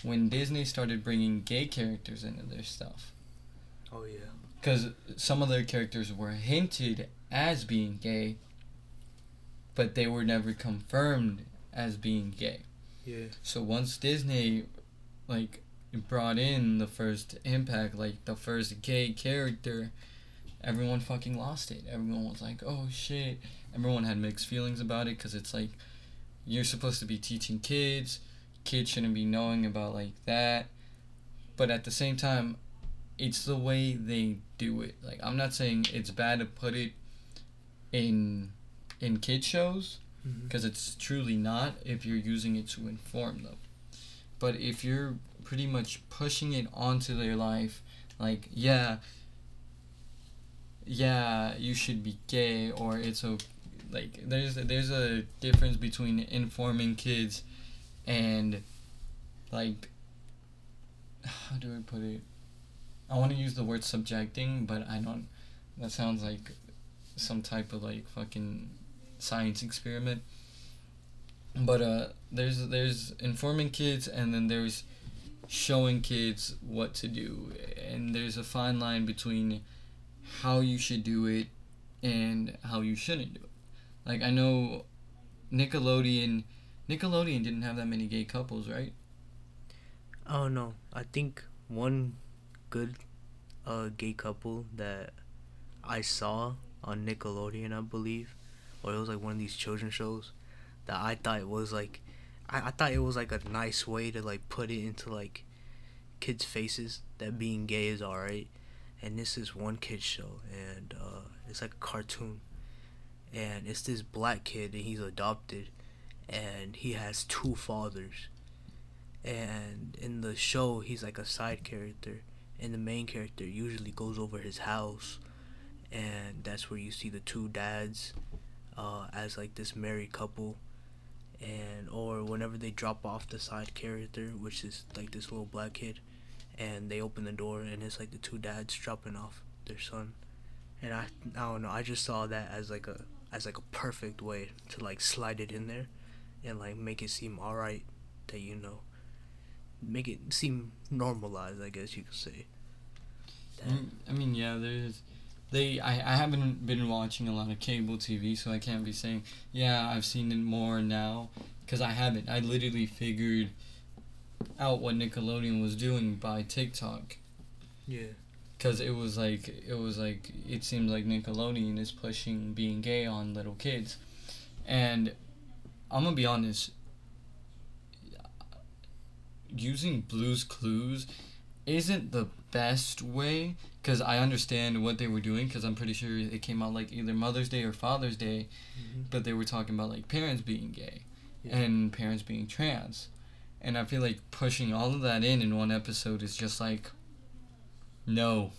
when Disney started bringing gay characters into their stuff. Oh yeah. Because some of their characters were hinted as being gay, but they were never confirmed as being gay. So once Disney, like, brought in the first impact, like the first gay character, everyone fucking lost it. Everyone was like, "Oh shit!" Everyone had mixed feelings about it because it's like you're supposed to be teaching kids. Kids shouldn't be knowing about like that. But at the same time, it's the way they do it. Like I'm not saying it's bad to put it in in kid shows because mm-hmm. it's truly not if you're using it to inform them. But if you're pretty much pushing it onto their life, like yeah, yeah, you should be gay or it's a, Like there's there's a difference between informing kids and like how do I put it? I want to use the word subjecting, but I don't. That sounds like some type of like fucking science experiment. But uh, there's there's informing kids, and then there's showing kids what to do, and there's a fine line between how you should do it and how you shouldn't do it. Like I know Nickelodeon Nickelodeon didn't have that many gay couples, right? Oh no. I think one good uh gay couple that I saw on Nickelodeon, I believe, or it was like one of these children shows that I thought it was like I, I thought it was like a nice way to like put it into like kids' faces that being gay is alright. And this is one kid show, and uh, it's like a cartoon, and it's this black kid, and he's adopted, and he has two fathers, and in the show he's like a side character, and the main character usually goes over his house, and that's where you see the two dads, uh, as like this married couple, and or whenever they drop off the side character, which is like this little black kid and they open the door and it's like the two dads dropping off their son. And I, I don't know i just saw that as like a as like a perfect way to like slide it in there and like make it seem all right that you know make it seem normalized i guess you could say. Mm, i mean yeah there's they I, I haven't been watching a lot of cable tv so i can't be saying yeah i've seen it more now because i haven't i literally figured out what Nickelodeon was doing by TikTok. Yeah. Cause it was like it was like it seems like Nickelodeon is pushing being gay on little kids, and I'm gonna be honest. Using Blue's Clues isn't the best way because I understand what they were doing because I'm pretty sure it came out like either Mother's Day or Father's Day, mm-hmm. but they were talking about like parents being gay yeah. and parents being trans and I feel like pushing all of that in in one episode is just like, no,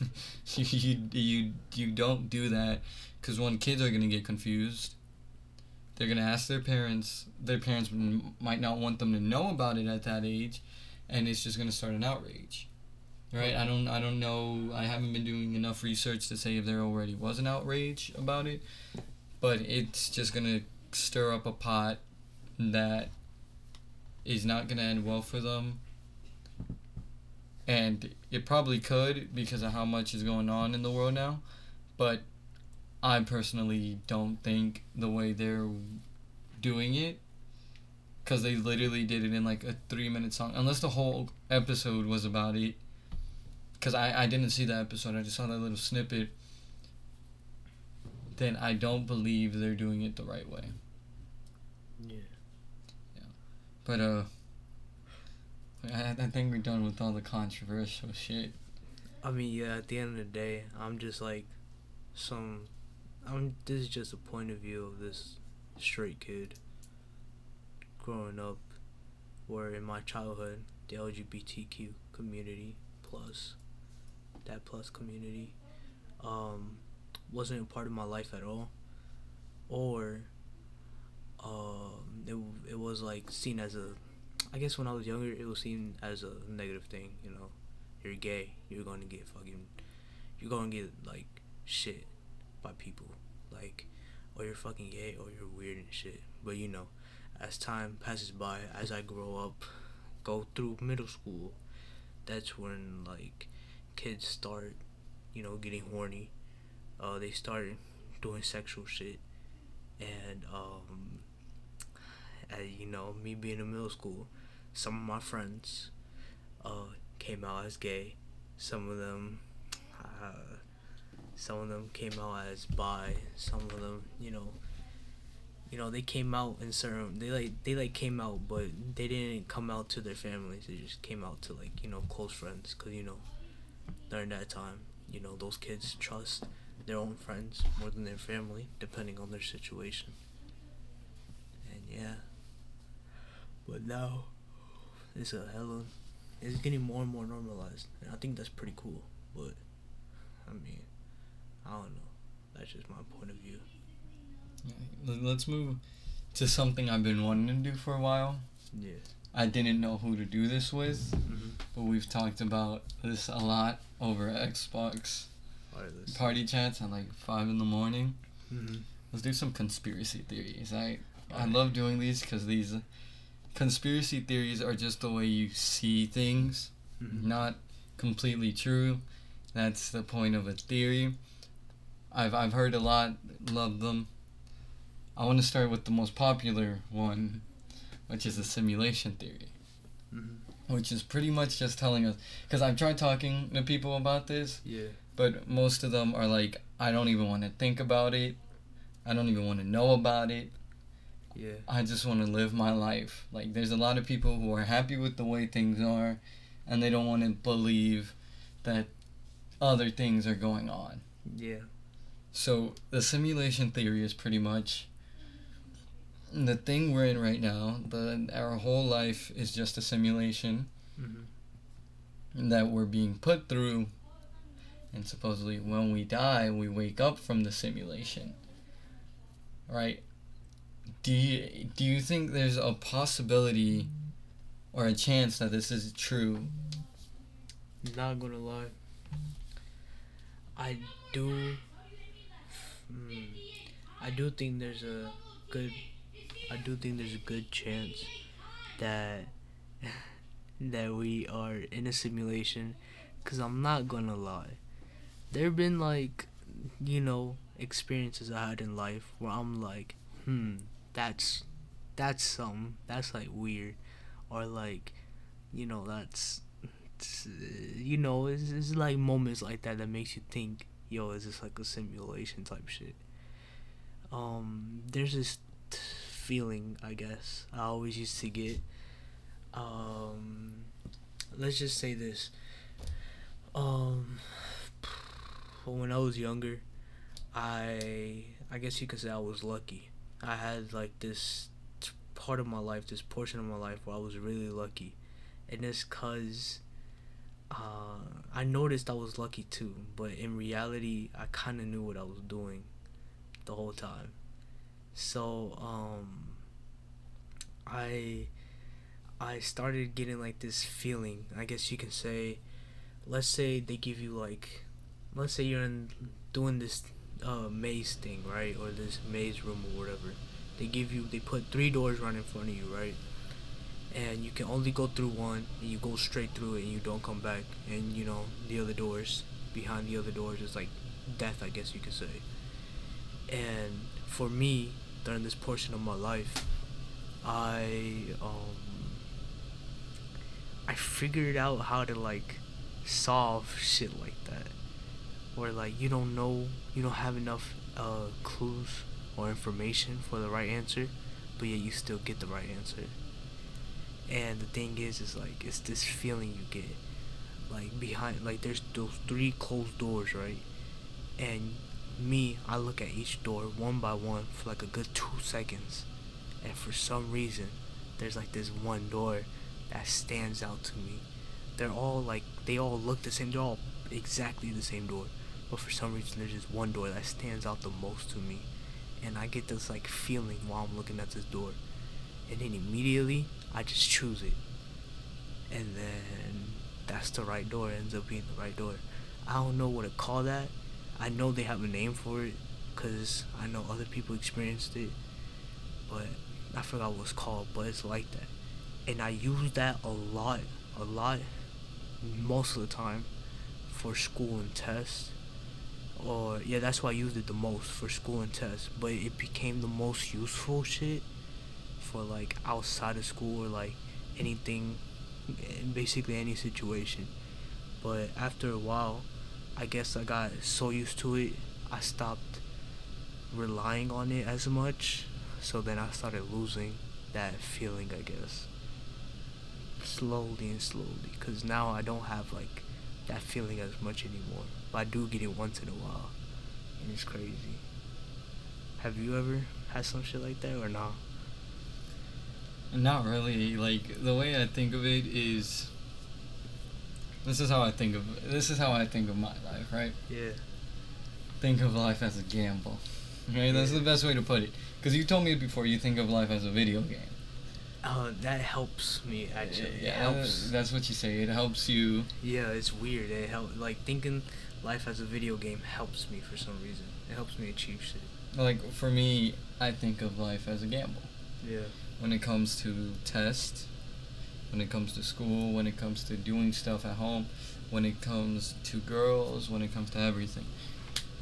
you, you you you don't do that, because one kids are gonna get confused, they're gonna ask their parents. Their parents m- might not want them to know about it at that age, and it's just gonna start an outrage. Right? I don't. I don't know. I haven't been doing enough research to say if there already was an outrage about it, but it's just gonna stir up a pot that is not gonna end well for them. And it probably could because of how much is going on in the world now, but I personally don't think the way they're doing it, because they literally did it in like a three minute song, unless the whole episode was about it. Because I, I didn't see the episode, I just saw that little snippet. Then I don't believe they're doing it the right way. Yeah. Yeah. But, uh, I, I think we're done with all the controversial shit. I mean, yeah. At the end of the day, I'm just like some. I'm. This is just a point of view of this straight kid growing up, where in my childhood, the LGBTQ community plus that plus community um wasn't a part of my life at all, or um it it was like seen as a. I guess when I was younger, it was seen as a negative thing. You know, you're gay, you're going to get fucking, you're going to get like shit by people, like, or you're fucking gay or you're weird and shit. But you know, as time passes by, as I grow up, go through middle school, that's when like kids start, you know, getting horny. Uh, they start doing sexual shit, and um, uh, you know, me being in middle school, some of my friends uh, came out as gay. Some of them, uh, some of them came out as bi. Some of them, you know, you know, they came out in certain. They like they like came out, but they didn't come out to their families. They just came out to like you know close friends, cause you know, during that time, you know, those kids trust their own friends more than their family, depending on their situation. And yeah. But now, it's a hella. It's getting more and more normalized, and I think that's pretty cool. But, I mean, I don't know. That's just my point of view. Let- Let's move to something I've been wanting to do for a while. Yeah. I didn't know who to do this with, Mm-hmm. but we've talked about this a lot over Xbox party chats at like five in the morning. Mm-hmm. Let's do some conspiracy theories. I I love doing these because these conspiracy theories are just the way you see things, Mm-hmm. not completely true. That's the point of a theory. I've I've heard a lot, love them. I want to start with the most popular one, which is the simulation theory, Mm-hmm. which is pretty much just telling us because I've tried talking to people about this, Yeah. but most of them are like, I don't even want to think about it. I don't even want to know about it. Yeah. I just want to live my life. Like, there's a lot of people who are happy with the way things are, and they don't want to believe that other things are going on. Yeah. So, the simulation theory is pretty much the thing we're in right now. The our whole life is just a simulation Mm-hmm. that we're being put through, and supposedly when we die, we wake up from the simulation. Right? Do you do you think there's a possibility or a chance that this is true? Not gonna lie. I do. Mm, I do think there's a good. I do think there's a good chance that that we are in a simulation. Cause I'm not gonna lie. There've been like, you know, experiences I had in life where I'm like, hmm, that's that's something. That's like weird, or like, you know, that's you know, it's, it's like moments like that that makes you think, yo, is this like a simulation type shit? Um, there's this t- feeling, I guess, I always used to get. Um, let's just say this. Um, when I was younger, I I guess you could say I was lucky. I had like this part of my life, this portion of my life where I was really lucky, and it's cause uh, I noticed I was lucky too, but in reality, I kind of knew what I was doing the whole time. So um, I I started getting like this feeling. I guess you can say, let's say they give you like, let's say you're in doing this uh, maze thing, right, or this maze room or whatever. They give you, they put three doors right in front of you, right, and you can only go through one, and you go straight through it, and you don't come back, and you know the other doors behind the other doors is like death, I guess you could say. And for me, during this portion of my life, I um I figured out how to like solve shit like that. Where like you don't know, you don't have enough uh clues or information for the right answer, but yet you still get the right answer. And the thing is is like it's this feeling you get like behind like there's those three closed doors, right? And me, I look at each door one by one for like a good two seconds. And for some reason, there's like this one door that stands out to me. They're all like, they all look the same. They're all exactly the same door. But for some reason, there's just one door that stands out the most to me. And I get this like feeling while I'm looking at this door. And then immediately, I just choose it. And then that's the right door. It ends up being the right door. I don't know what to call that. I know they have a name for it because I know other people experienced it. But I forgot what it's called, but it's like that and I use that a lot, a lot, most of the time, for school and tests. Or yeah, that's why I used it the most for school and tests. But it became the most useful shit for like outside of school or like anything, basically any situation. But after a while, I guess I got so used to it, I stopped relying on it as much. So then I started losing that feeling, I guess slowly and slowly because now I don't have like that feeling as much anymore. But I do get it once in a while, and it's crazy. Have you ever had some shit like that or not? Not really. Like the way I think of it is. This is how I think of this is how I think of my life, right? Yeah. Think of life as a gamble, right? That's the best way to put it. Because you told me before you think of life as a video game. Uh, that helps me actually. Yeah, helps. That's what you say. It helps you. Yeah, it's weird. It help like thinking life as a video game helps me for some reason. It helps me achieve shit. Like for me, I think of life as a gamble. Yeah. When it comes to tests, when it comes to school, when it comes to doing stuff at home, when it comes to girls, when it comes to everything,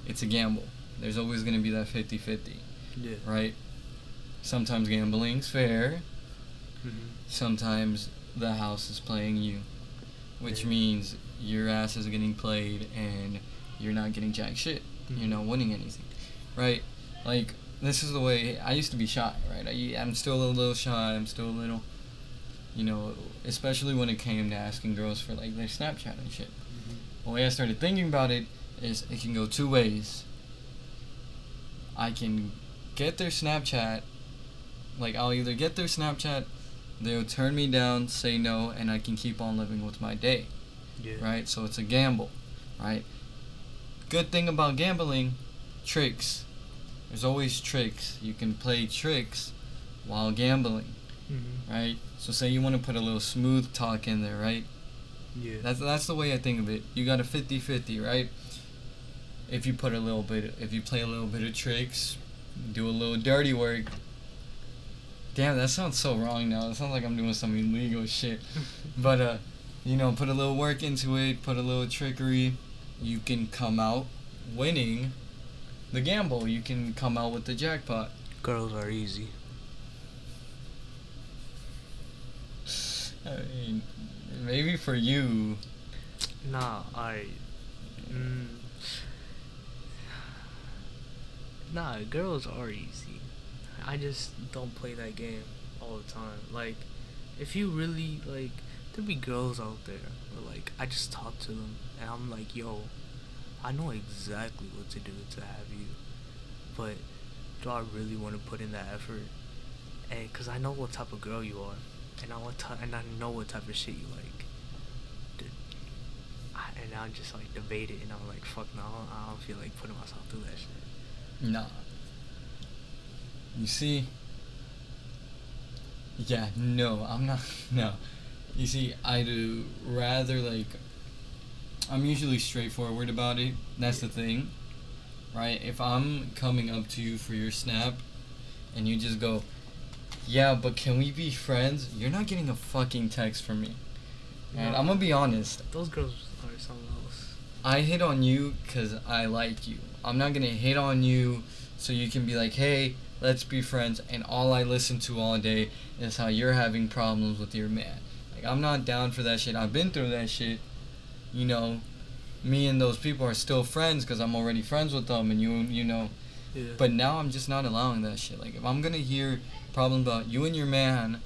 it's a gamble. There's always going to be that 50-50. Yeah. Right? Sometimes gambling's fair, Mm-hmm. sometimes the house is playing you, which Yeah. means your ass is getting played and you're not getting jack shit. You're Mhm. not winning anything, right? Like this is the way I used to be shy, right? I, I'm still a little shy. I'm still a little, you know, especially when it came to asking girls for like their Snapchat and shit. Mm-hmm. The way I started thinking about it is it can go two ways. I can get their Snapchat, like I'll either get their Snapchat, they'll turn me down, say no, and I can keep on living with my day, Yeah. right? So it's a gamble, right? Good thing about gambling, tricks. There's always tricks. You can play tricks while gambling, Mm-hmm. right? So say you want to put a little smooth talk in there, right? Yeah. That's that's the way I think of it. You got a 50-50, right? If you put a little bit, if you play a little bit of tricks, do a little dirty work. Damn, that sounds so wrong now. It sounds like I'm doing some illegal shit. But uh, you know, put a little work into it, put a little trickery. You can come out winning the gamble. You can come out with the jackpot. Girls are easy. I mean, maybe for you, Nah, I. Mm, nah, girls are easy. I just don't play that game all the time. Like, if you really like, there be girls out there like I just talk to them and I'm like, yo, I know exactly what to do to have you, but do I really want to put in that effort? And cause I know what type of girl you are, and I what ty- and I know what type of shit you like. Dude, I, and I just like debated, it, and I'm like, fuck no, I don't feel like putting myself through that shit. nah. You see. Yeah, no, I'm not. No. You see, I do rather like. I'm usually straightforward about it. That's the thing. Right? If I'm coming up to you for your snap and you just go, yeah, but can we be friends? You're not getting a fucking text from me. And No. I'm gonna be honest. Those girls are something else. I hit on you because I like you. I'm not gonna hit on you so you can be like, hey, let's be friends. And all I listen to all day is how you're having problems with your man. Like, I'm not down for that shit. I've been through that shit. You know, me and those people are still friends because I'm already friends with them, and you, you know. Yeah. But now I'm just not allowing that shit. Like, if I'm gonna hear problems about you and your man,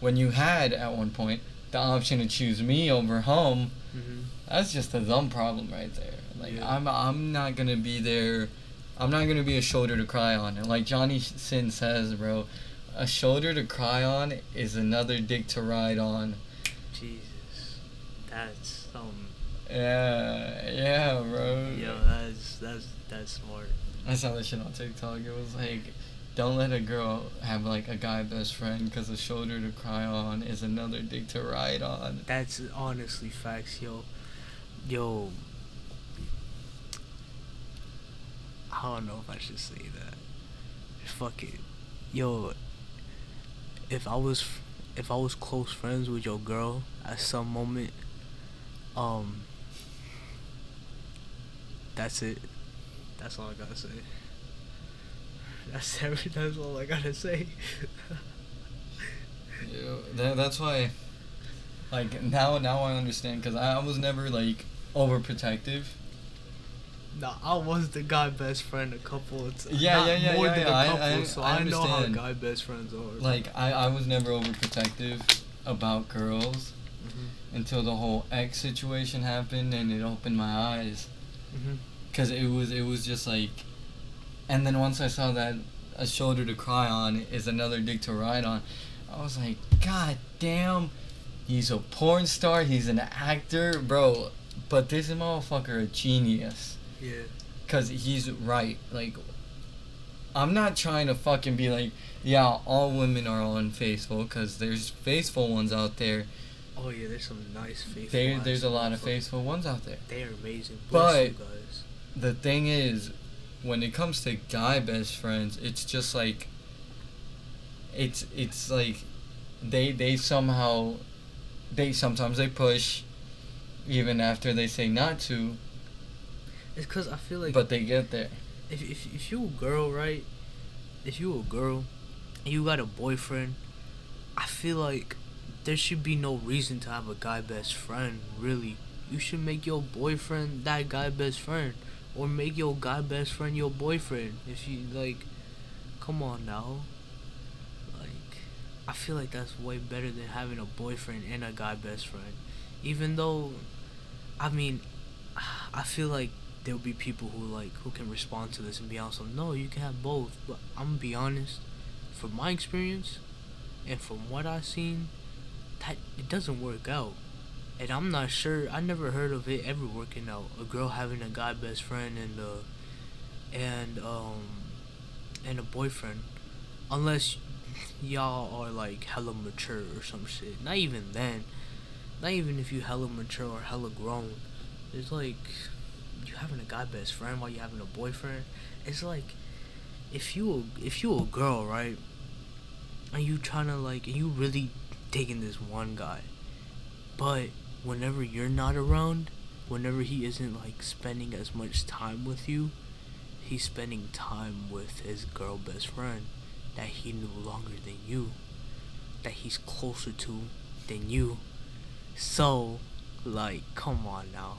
when you had at one point the option to choose me over home, hmm that's just a dumb problem right there. Like Yeah. I'm I'm not gonna be there. I'm not gonna be a shoulder to cry on. And like Johnny Sin says, bro, a shoulder to cry on is another dick to ride on. Jesus, that's um. Yeah, yeah, bro. Yo, that's that's that's smart. I saw that shit on TikTok. It was like, don't let a girl have like a guy best friend because a shoulder to cry on is another dick to ride on. That's honestly facts, yo. Yo. I don't know if I should say that. Fuck it. Yo, if I was if I was close friends with your girl at some moment, um that's it. That's all I gotta say. That's every that's all I gotta say. Yeah, that, that's why. Like now, now I understand because I, I was never like overprotective. No, I was the guy best friend a couple of times. Yeah, yeah, yeah, More yeah, than yeah, I- a couple, I- so I I, know how guy best friends are. Like I, I was never overprotective about girls hmm until the whole ex situation happened and it opened my eyes. hmm Cause it was it was just like, and then once I saw that a shoulder to cry on is another dick to ride on, I was like, God damn, he's a porn star, he's an actor, bro. But this motherfucker a genius. Yeah. Cause he's right. Like, I'm not trying to fucking be like, yeah, all women are unfaithful. Cause there's faithful ones out there. Oh yeah, there's some nice faithful. There, there's a lot of faithful ones out there. They are amazing. But- Bless guys. The thing is, when it comes to guy best friends, it's just like it's it's like they they somehow they sometimes they push even after they say not to, It's cause I feel like but they get there. if if if you a girl, right? If you a girl, and you got a boyfriend, I feel like there should be no reason to have a guy best friend. Really, you should make your boyfriend that guy best friend, or make your guy best friend your boyfriend. If you like, come on now. Like, I feel like that's way better than having a boyfriend and a guy best friend. Even though, I mean, I feel like there'll be people who like who can respond to this and be honest. No, you can have both. But I'm gonna be honest. From my experience, and from what I've seen, that it doesn't work out. And I'm not sure. I never heard of it ever working out. A girl having a guy best friend and uh and um and a boyfriend, unless y'all are like hella mature or some shit. Not even then. Not even if you hella mature or hella grown. It's like you having a guy best friend while you having a boyfriend. It's like if you a, if you a girl right, and you trying to like and you really taking this one guy, but whenever you're not around, whenever he isn't like spending as much time with you, he's spending time with his girl best friend that he knew longer than you, that he's closer to than you. So, like, come on now.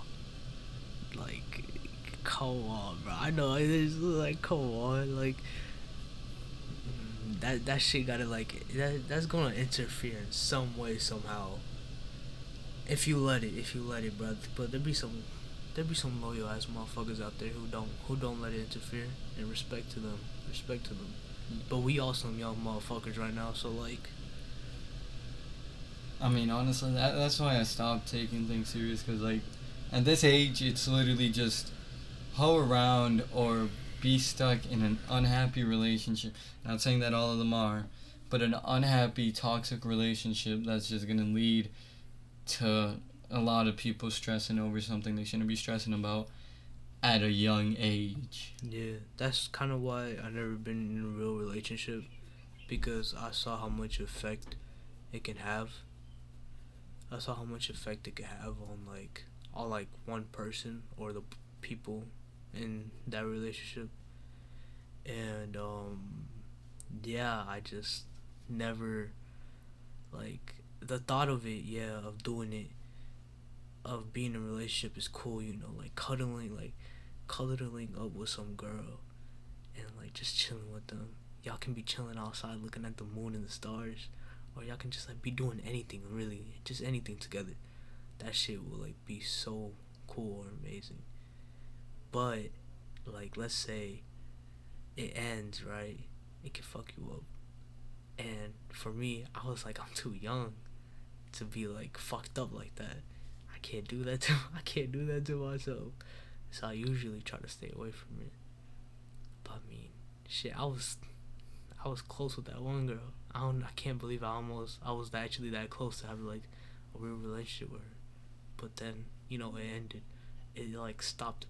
Like, come on, bro. I know it's like, come on, like. That that shit gotta like that that's gonna interfere in some way somehow. If you let it, if you let it, bro. But there be some, there be some loyal ass motherfuckers out there who don't who don't let it interfere. And respect to them, respect to them. Mm. But we all some young motherfuckers right now, so like. I mean, honestly, that, that's why I stopped taking things serious. Cause like, at this age, it's literally just hoe around or be stuck in an unhappy relationship. Not saying that all of them are, but an unhappy, toxic relationship that's just gonna lead to a lot of people stressing over something they shouldn't be stressing about at a young age. Yeah, that's kind of why I never been in a real relationship because I saw how much effect it can have. I saw how much effect it could have on like on like one person or the people in that relationship. And um yeah, I just never like the thought of it, yeah, of doing it of being in a relationship is cool, you know, like cuddling like cuddling up with some girl and like just chilling with them. Y'all can be chilling outside looking at the moon and the stars. Or y'all can just like be doing anything really. Just anything together. That shit will like be so cool or amazing. But like let's say it ends, right? It can fuck you up. And for me, I was like I'm too young to be like fucked up like that. I can't do that to I can't do that to myself. So I usually try to stay away from it. But I mean, shit, I was I was close with that one girl. I don't I can't believe I almost I was actually that close to having like a real relationship with her. But then, you know, it ended. It like stopped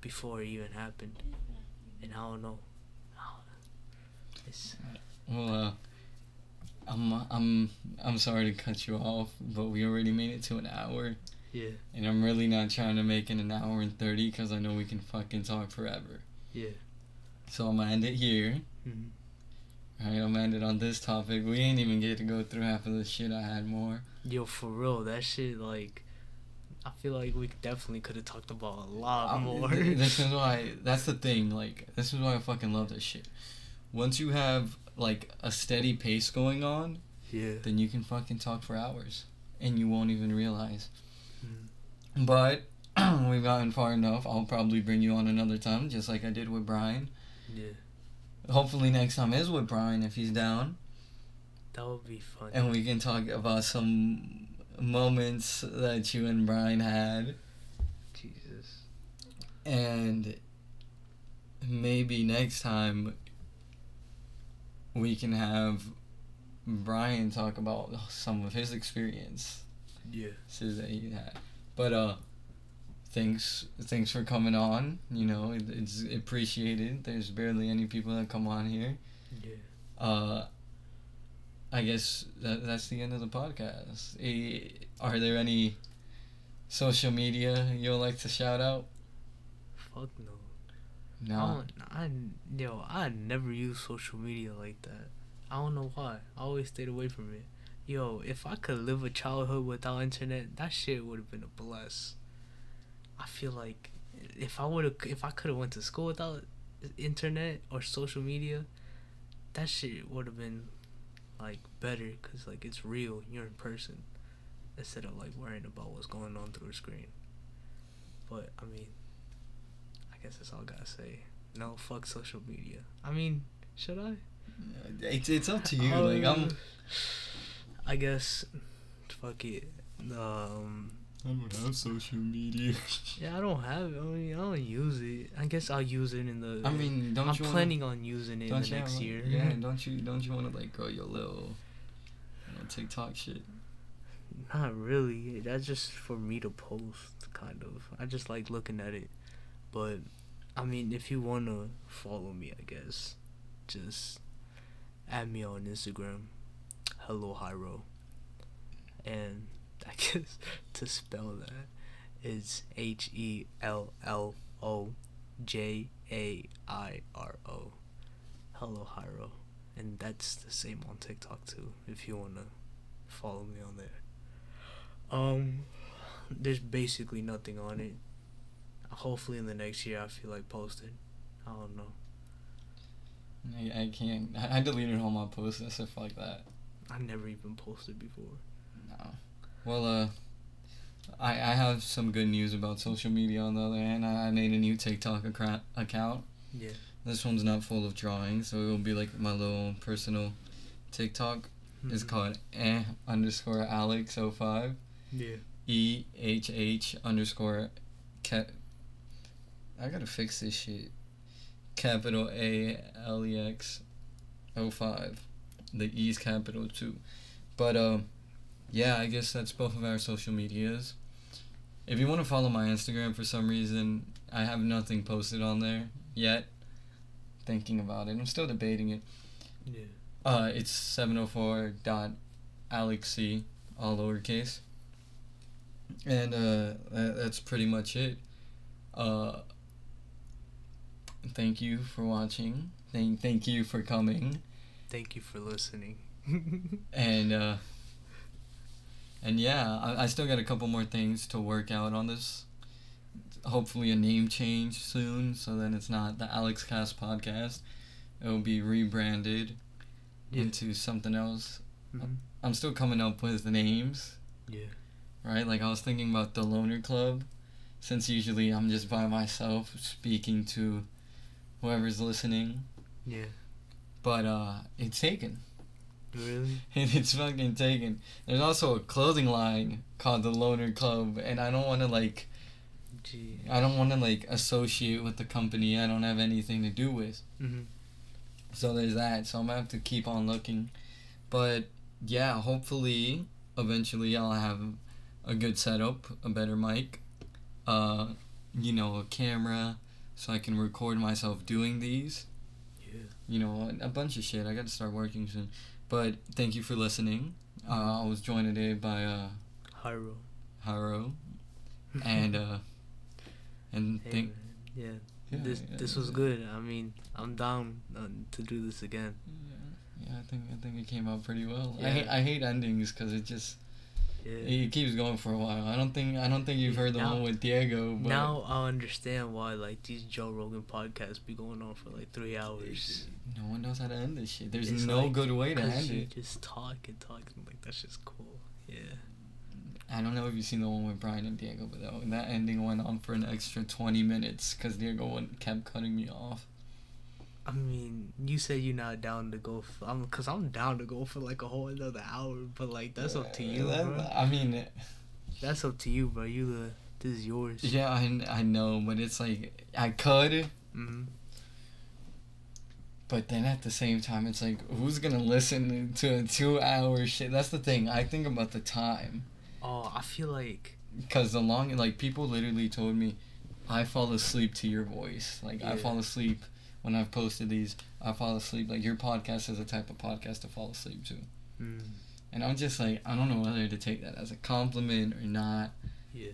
before it even happened. And I don't know. I don't know. It's Well, uh, I'm I'm I'm sorry to cut you off, but we already made it to an hour, yeah, and I'm really not trying to make it an hour and thirty because I know we can fucking talk forever. yeah. So I'm gonna end it here. hmm Alright, I'm gonna end it on this topic. We ain't even get to go through half of the shit I had more. Yo, for real, that shit like I feel like we definitely could have talked about a lot Um, more. th- this is why. That's the thing. Like, this is why I fucking love this shit. Once you have like a steady pace going on, yeah. then you can fucking talk for hours, and you won't even realize. Mhm. But we've gotten far enough. I'll probably bring you on another time, just like I did with Brian. Yeah. Hopefully, next time is with Brian if he's down, That would be fun. and we can talk about some moments that you and Brian had, Jesus. and maybe next time we can have Brian talk about some of his experience. Yeah. that he had. But uh, thanks thanks for coming on. You know, it, it's appreciated. There's barely any people that come on here. Yeah. Uh, I guess that that's the end of the podcast. Are there any social media you'd like to shout out? Fuck no. No. I don't, I yo, I never use social media like that. I don't know why. I always stayed away from it. Yo, if I could live a childhood without internet, that shit would have been a bless. I feel like if I would have, if I could have went to school without internet or social media, that shit would have been like better because like it's real. You're in person instead of like worrying about what's going on through a screen. But I mean, guess that's all I gotta say. No, fuck social media. I mean, should I? It's it's up to you. like I'm. I guess. Fuck it. Um. I don't have social media. Yeah, I don't have. it. I mean, I don't use it. I guess I'll use it in the. I mean, don't you I'm you wanna- planning on using it in the you next have, year. Yeah, don't you don't you want to like grow your little, you know, TikTok shit? Not really. That's just for me to post, kind of. I just like looking at it. But, I mean, if you want to follow me, I guess, just add me on Instagram. Hello, Jairo. And I guess to spell that is H E L L O J A I R O. Hello, Jairo. And that's the same on TikTok too, if you want to follow me on there. Um, there's basically nothing on it. Hopefully, in the next year, I feel like posted. I don't know. I, I can't. I, I deleted all my posts and stuff like that. I never even posted before. No. Well, uh, I I have some good news about social media. On the other hand, I, I made a new TikTok accra- account. Yeah. This one's not full of drawings, so it will be like my little personal TikTok. It's Mhm. called eh underscore Alex 05 Yeah. E H H underscore cat. I gotta fix this shit. capital A L E X 05. The E's capital too. But um yeah, I guess that's both of our social medias. If you want to follow my Instagram for some reason, I have nothing posted on there yet. Thinking about it. I'm still debating it. Yeah. Uh it's 704 dot alexc all lowercase. And uh that, that's pretty much it. Uh thank you for watching. Thank thank you for coming. Thank you for listening. and uh and yeah I, I still got a couple more things to work out on this hopefully a name change soon so then it's not the alex cast podcast it will be rebranded Yeah. into something else Mhm. i'm still coming up with the names Yeah. right like i was thinking about the loner club since usually i'm just by myself speaking to whoever's listening Yeah. but uh it's taken Really? and it's fucking taken. There's also a clothing line called the Loner Club, and I don't want to like, Gee. I don't want to like associate with the company I don't have anything to do with. Mhm. So there's that. So I'm gonna have to keep on looking, but yeah, hopefully, eventually I'll have a good setup, a better mic, uh, you know, a camera, so I can record myself doing these. Yeah. you know, a bunch of shit. I got to start working soon. But thank you for listening. Uh, I was joined today by uh, Jairo. Haro, and uh, and Hey, think. Yeah. yeah, this yeah, this was yeah. good. I mean, I'm down uh, to do this again. Yeah, yeah, I think I think it came out pretty well. I hate I hate endings because it just Yeah. it keeps going for a while. I don't think I don't think you've heard the Now- one with Diego. But Now I understand why like these Joe Rogan podcasts be going on for like three hours. no one knows how to end this shit. There's It's no like- good way to end it. just talk and talk and like that's just cool. Yeah. I don't know if you've seen the one with Brian and Diego, but that, that ending went on for an extra 20 minutes because Diego went, kept cutting me off. I mean, you said you're not down to go. For, I'm, cause I'm down to go for like a whole another hour. But like that's up to you, That- bro. I mean, That's up to you, bro. You the this is yours. yeah, I, I know, but it's like I could, hmm but then at the same time, it's like who's gonna listen to a two-hour shit? That's the thing. I think about the time, Oh, I feel like cause the long like people literally told me, I fall asleep to your voice. Like I fall asleep when I've posted these. I fall asleep. Like your podcast is a type of podcast to fall asleep to. mm, And I'm just like, I don't know whether to take that as a compliment or not. yeah.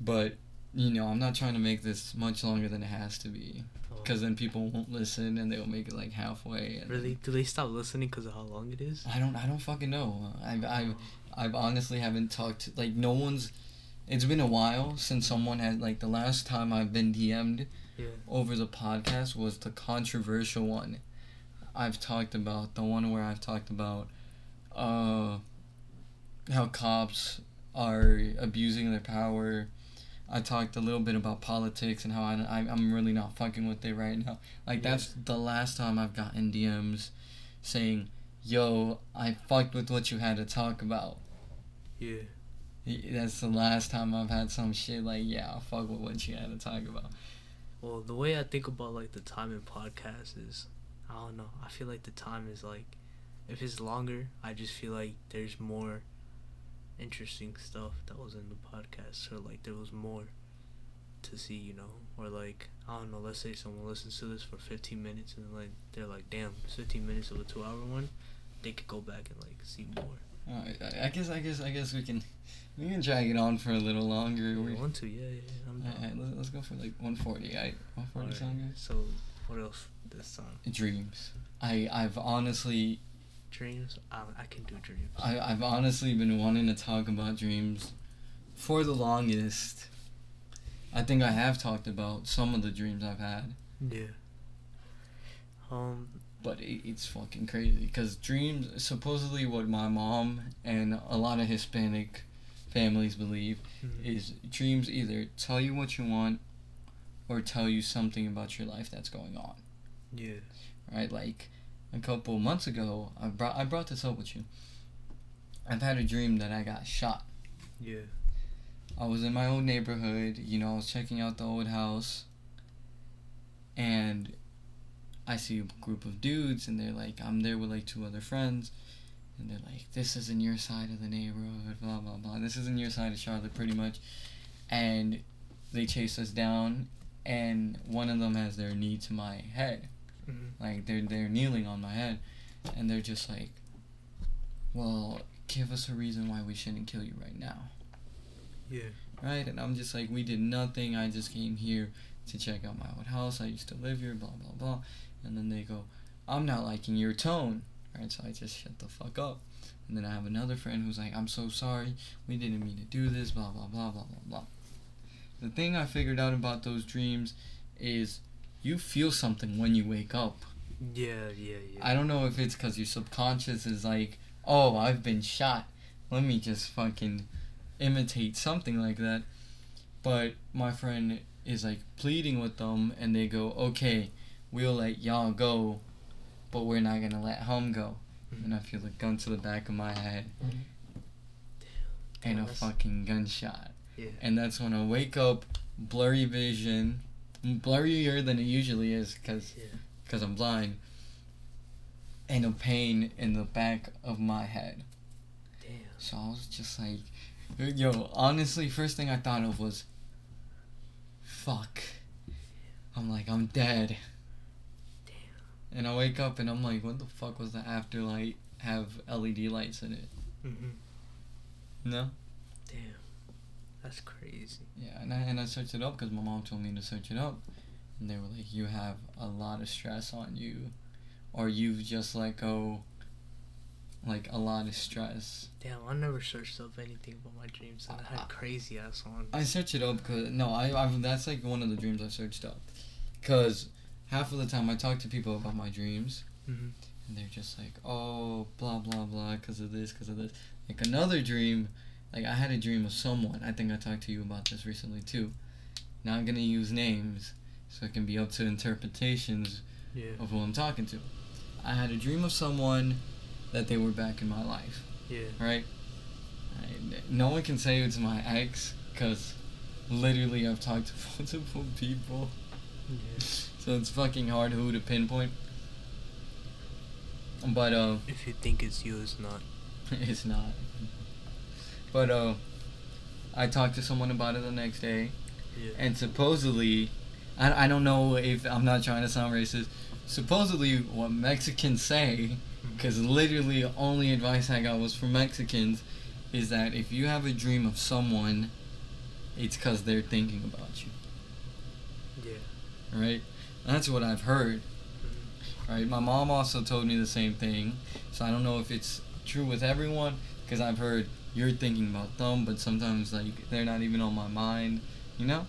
But, you know, I'm not trying to make this much longer than it has to be. Oh. Because then people won't listen and they'll make it like halfway. And really, do they stop listening because of how long it is? I don't, I don't fucking know. I've, I've, Oh. I've honestly haven't talked like, no one's, it's been a while since someone had, like, the last time I've been DM'd Yeah. over the podcast was the controversial one. I've talked about the one where I've talked about uh how cops are abusing their power. I talked a little bit about politics and how I, I I'm really not fucking with it right now. Like Yeah. that's the last time I've gotten DMs saying, "Yo, I fucked with what you had to talk about." Yeah. That's the last time I've had some shit like, "Yeah, I fuck with what you had to talk about." Well, the way I think about like the time in podcasts is, I don't know. I feel like the time is like, if it's longer, I just feel like there's more interesting stuff that was in the podcast, or like there was more to see, you know, or like I don't know. Let's say someone listens to this for 15 minutes and like they're like, damn, 15 minutes of a two-hour one. They could go back and like see more. Alright, I I guess I guess I guess we can we can drag it on for a little longer. Yeah, We, want to? Yeah, yeah. I'm down. let's, let's go for like 140. Right, 140 Alright, sound good? So what else this time? Dreams. I I've honestly Dreams. I, I can do dreams. I I've honestly been wanting to talk about dreams for the longest. I think I have talked about some of the dreams I've had, Yeah. Um. But it, it's fucking crazy because dreams supposedly what my mom and a lot of Hispanic families believe mhm. is dreams either tell you what you want or tell you something about your life that's going on Yeah. right like a couple months ago i brought i brought this up with you i've had a dream that i got shot Yeah. i was in my old neighborhood you know i was checking out the old house and I see a group of dudes and they're like, I'm there with like two other friends, and they're like, this isn't your side of the neighborhood, blah blah blah. This isn't your side of Charlotte, pretty much, and they chase us down, and one of them has their knee to my head, Mhm. like they're they're kneeling on my head, and they're just like, well, give us a reason why we shouldn't kill you right now Yeah. right? And I'm just like, we did nothing. I just came here to check out my old house. I used to live here, blah, blah, blah. And then they go, I'm not liking your tone, right? So I just shut the fuck up. And then I have another friend who's like, I'm so sorry. We didn't mean to do this, blah, blah, blah, blah, blah, blah. The thing I figured out about those dreams is you feel something when you wake up. Yeah, yeah, yeah. I don't know if it's because your subconscious is like, oh, I've been shot. Let me just fucking imitate something like that. But my friend is like pleading with them, and they go, okay, we'll let y'all go, but we're not gonna let home go. Mm-hmm. And I feel a gun to the back of my head mm-hmm. and Damn, a fucking gunshot. Yeah. And that's when I wake up, blurry vision, blurrier than it usually is, because Yeah. because I'm blind, and a pain in the back of my head. Damn. So I was just like, yo, honestly, first thing I thought of was, fuck. I'm like, I'm dead. And I wake up and I'm like, what the fuck was the afterlight have LED lights in it? Mhm. No? Damn. That's crazy. Yeah, and I, and I searched it up because my mom told me to search it up. And they were like, you have a lot of stress on you. Or you've just let go, like, a lot of stress. Damn, I never searched up anything about my dreams, and I Uh, had crazy ass ones. I searched it up because no, I, I that's like one of the dreams I searched up, because half of the time I talk to people about my dreams, Mhm. and they're just like, oh, blah blah blah, because of this, because of this. Like another dream, like I had a dream of someone. I think I talked to you about this recently too. Not gonna use names, so it can be up to interpretations Yeah. of who I'm talking to. I had a dream of someone that they were back in my life Yeah. right? I, no one can say it's my ex because literally I've talked to multiple people, Yeah. So it's fucking hard who to pinpoint. But uh, If you think it's you, it's not. it's not. But uh, I talked to someone about it the next day, Yeah. and supposedly, I, I don't know if I'm not trying to sound racist. Supposedly, what Mexicans say because literally the only advice I got was from Mexicans is that if you have a dream of someone, it's because they're thinking about you, Yeah. right? That's what I've heard, right? My mom also told me the same thing, so I don't know if it's true with everyone because I've heard you're thinking about them, but sometimes like they're not even on my mind, you know?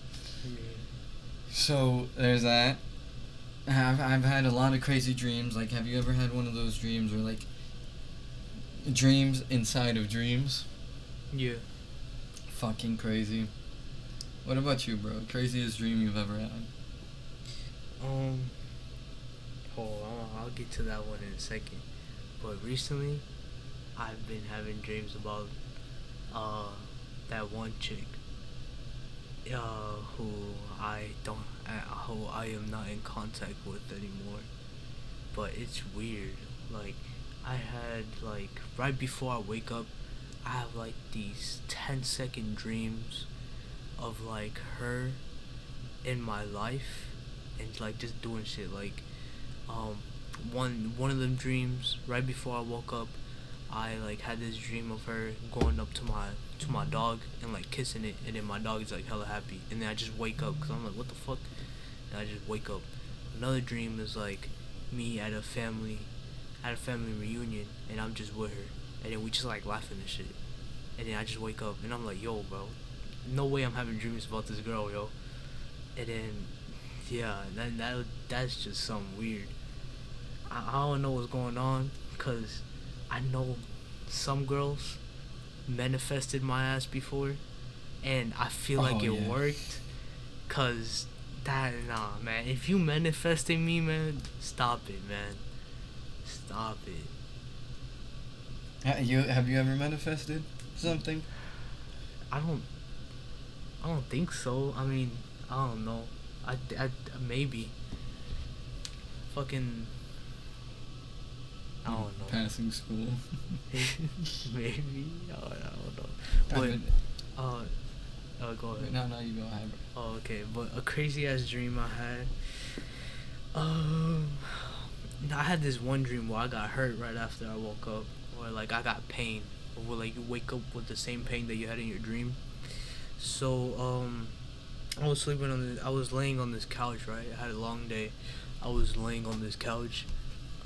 So there's that. I've, I've had a lot of crazy dreams. Like, have you ever had one of those dreams where, like, dreams inside of dreams? Yeah. Fucking crazy. What about you, bro? Craziest dream you've ever had? Um. Oh, I'll, I'll get to that one in a second. But recently, I've been having dreams about uh that one chick. Uh, who I don't, uh, who I am not in contact with anymore. But it's weird. Like, I had like right before I wake up, I have like these 10 second dreams of like her in my life and like just doing shit like um one one of them dreams right before I woke up I like had this dream of her going up to my to my dog and like kissing it and then my dog is like hella happy. And then I just wake up cuz I'm like what the fuck? And I just wake up. Another dream is like me at a family at a family reunion and I'm just with her. And then we just like laughing and shit. And then I just wake up and I'm like yo bro. No way I'm having dreams about this girl yo. And then yeah that that that's just something weird I, I don't know what's going on because I know some girls manifested my ass before and I feel like Oh, it yeah. worked cuz that nah man if you manifesting me man stop it man stop it You have you ever manifested something? I don't. I don't think so. I mean, I don't know. I, I maybe. fucking. I don't know. Passing school. Maybe. I don't, I don't know. I But mean- uh, uh, go ahead. no, no, you go ahead. bro. Oh, okay. But a crazy ass dream I had. Um, I had this one dream where I got hurt right after I woke up, or like I got pain, or like you wake up with the same pain that you had in your dream. So um, I was sleeping on. I was laying on this couch. Right, I had a long day. I was laying on this couch,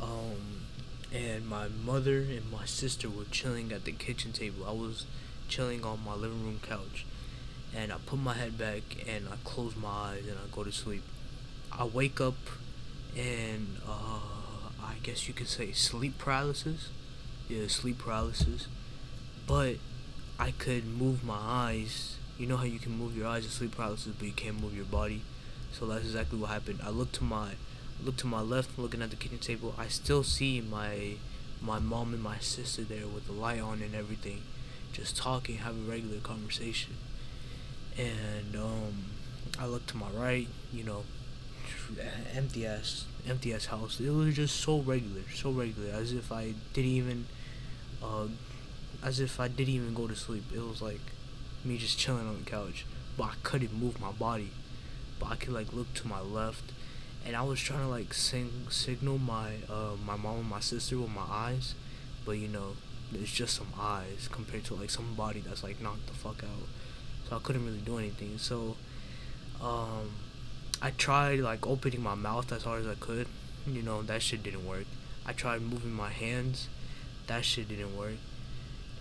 um, and my mother and my sister were chilling at the kitchen table. I was chilling on my living room couch and I put my head back and I close my eyes and I go to sleep. I wake up and uh, I guess you could say sleep paralysis. Yeah, sleep paralysis. But I could move my eyes. You know how you can move your eyes in sleep paralysis, but you can't move your body. So that's exactly what happened. I look to my look to my left, looking at the kitchen table. I still see my my mom and my sister there with the light on and everything, just talking, having regular conversation and um, I looked to my right, you know, empty ass, empty ass house. It was just so regular, so regular, as if I didn't even, uh, as if I didn't even go to sleep. It was like me just chilling on the couch, but I couldn't move my body, but I could like look to my left, and I was trying to like sing signal my uh my mom and my sister with my eyes, but you know. It's just some eyes compared to like somebody that's like knocked the fuck out so I couldn't really do anything. So, um, I tried like opening my mouth as hard as I could. You know that shit didn't work. I tried moving my hands, that shit didn't work.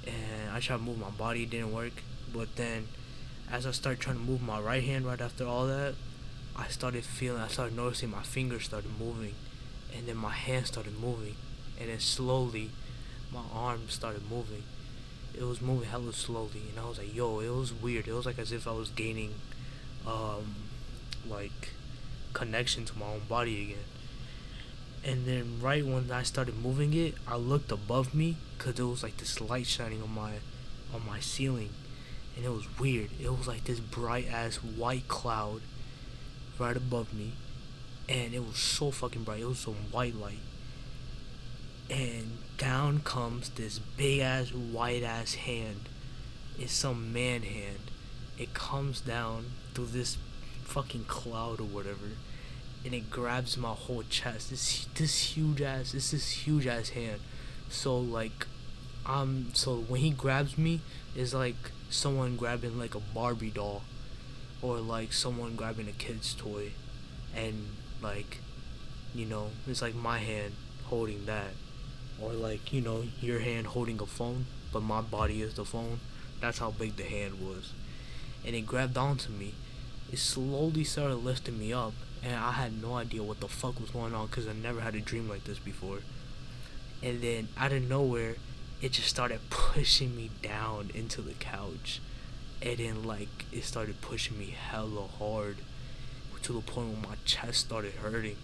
And I tried moving my body, it didn't work. But then, as I started trying to move my right hand right after all that, I started feeling, I started noticing my fingers started moving, and then my hand started moving, and then slowly, my arms started moving it was moving hella slowly and I was like, yo, it was weird. It was like as if I was gaining um like connection to my own body again. And then right when I started moving it, I looked above me cuz it was like this light shining on my on my ceiling and it was weird. It was like this bright ass white cloud right above me and it was so fucking bright. It was some white light and down comes this big ass white ass hand. It's some man hand. It comes down through this fucking cloud or whatever, and it grabs my whole chest. This this huge ass. This this huge ass hand. So like, um. So when he grabs me, it's like someone grabbing like a Barbie doll, or like someone grabbing a kid's toy, and like, you know, it's like my hand holding that or like you know your hand holding a phone but my body is the phone. That's how big the hand was. And it grabbed onto me. It slowly started lifting me up and i had no idea what the fuck was going on because i never had a dream like this before. And then out of nowhere it just started pushing me down into the couch and then like it started pushing me hella hard to the point where my chest started hurting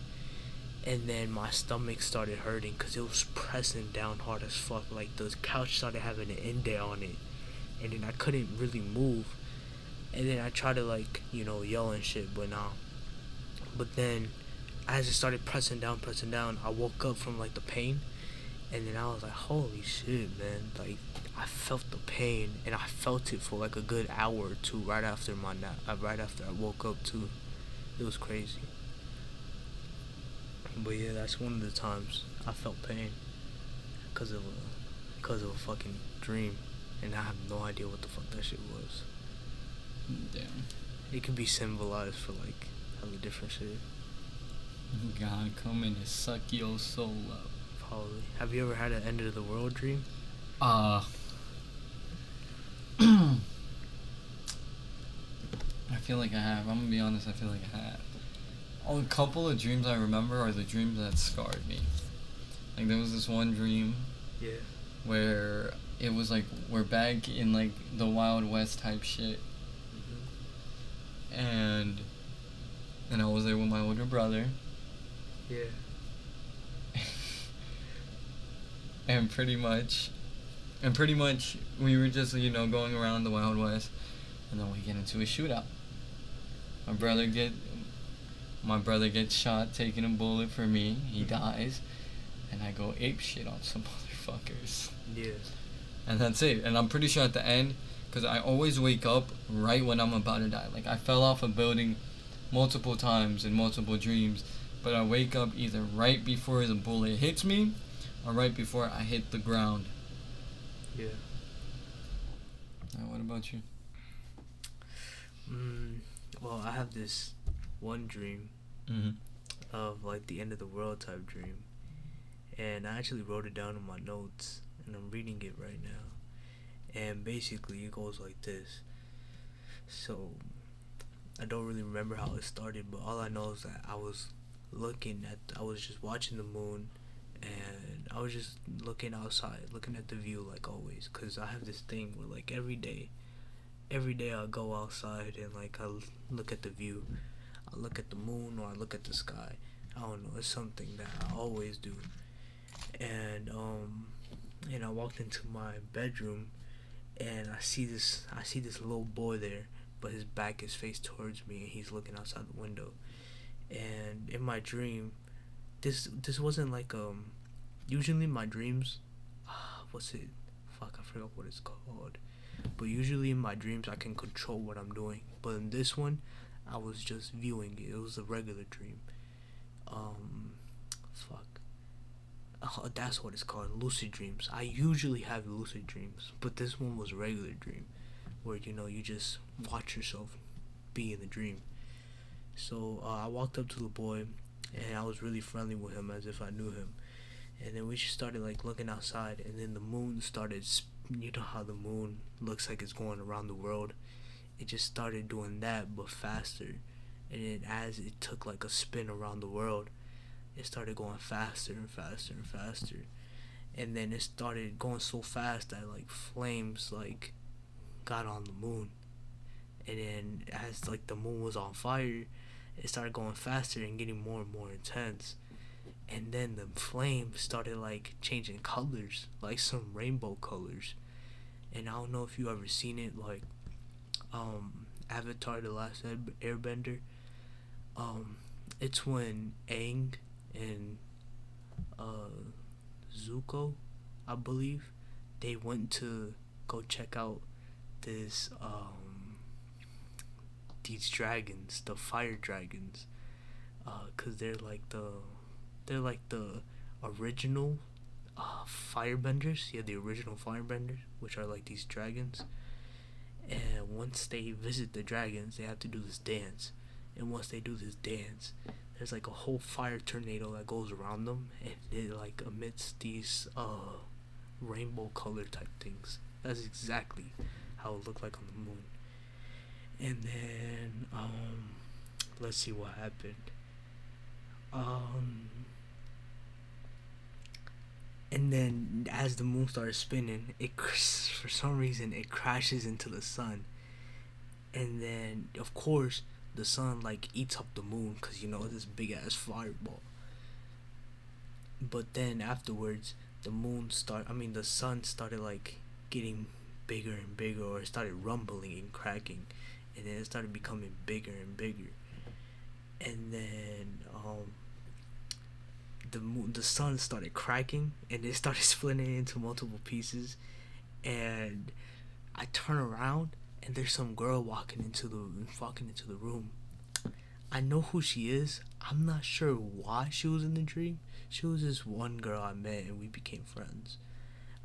and then my stomach started hurting because it was pressing down hard as fuck. Like the couch started having an indent on it, and then I couldn't really move. And then I tried to like you know yell and shit, but nah. But then, as it started pressing down, pressing down, I woke up from like the pain, and then I was like, holy shit, man! Like I felt the pain, and I felt it for like a good hour or two right after my nap. Uh, right after I woke up too, it was crazy. But yeah, that's one of the times I felt pain because of a because of a fucking dream, and I have no idea what the fuck that shit was. Damn. It could be symbolized for like hella different shit. God coming to suck your soul up. Probably. Have you ever had an end of the world dream? Uh. I feel like I have. I'm gonna be honest. I feel like I have. Oh, a couple of dreams I remember are the dreams that scarred me. Like there was this one dream Yeah. where it was like we're back in like the Wild West type shit, Mm-hmm. and and I was there with my older brother, Yeah. And pretty much, and pretty much we were just you know going around the Wild West, and then we get into a shootout. My brother get, My brother gets shot taking a bullet for me. He mm-hmm. dies, and I go ape shit on some motherfuckers. Yeah. And that's it. And I'm pretty sure at the end, because I always wake up right when I'm about to die. Like I fell off a building multiple times in multiple dreams, but I wake up either right before the bullet hits me, or right before I hit the ground. Yeah. Now, what about you? Mm, well, I have this one dream Mm-hmm. of like the end of the world type dream, and I actually wrote it down in my notes, and I'm reading it right now. And basically, it goes like this. So, I don't really remember how it started, but all I know is that I was looking at, I was just watching the moon, and I was just looking outside, looking at the view like always, cause I have this thing where like every day, every day I go outside and like I look at the view. I look at the moon or I look at the sky. I don't know. It's something that I always do. And um, and I walked into my bedroom, and I see this. I see this little boy there, but his back is faced towards me, and he's looking outside the window. And in my dream, this this wasn't like um. Usually my dreams, ah, what's it? Fuck, I forgot what it's called. But usually in my dreams I can control what I'm doing. But in this one, I was just viewing it. It was a regular dream. Um, fuck. Oh, that's what it's called, lucid dreams. I usually have lucid dreams, but this one was a regular dream, where you know you just watch yourself be in the dream. So uh, I walked up to the boy, and I was really friendly with him as if I knew him. And then we just started like looking outside, and then the moon started. You know how the moon looks like it's going around the world it just started doing that but faster and then as it took like a spin around the world it started going faster and faster and faster and then it started going so fast that like flames like got on the moon and then as like the moon was on fire it started going faster and getting more and more intense and then the flames started like changing colors like some rainbow colors and i don't know if you ever seen it like um Avatar: The Last Airbender. Um, it's when Aang and uh Zuko, I believe, they went to go check out this um these dragons, the fire dragons, uh, cause they're like the they're like the original uh firebenders. Yeah, the original firebenders, which are like these dragons. And once they visit the dragons they have to do this dance. And once they do this dance there's like a whole fire tornado that goes around them. And it like emits these uh rainbow color type things. That's exactly how it looked like on the moon and then um let's see what happened. Um and then as the moon started spinning it for some reason it crashes into the sun. And then of course the sun like eats up the moon because you know this big ass fireball. But then afterwards the moon start i mean the sun started like getting bigger and bigger or it started rumbling and cracking and then it started becoming bigger and bigger and then um the moon, the sun started cracking and it started splitting into multiple pieces and I turn around and there's some girl walking into the walking into the room. I know who she is. I'm not sure why she was in the dream. She was this one girl I met and we became friends.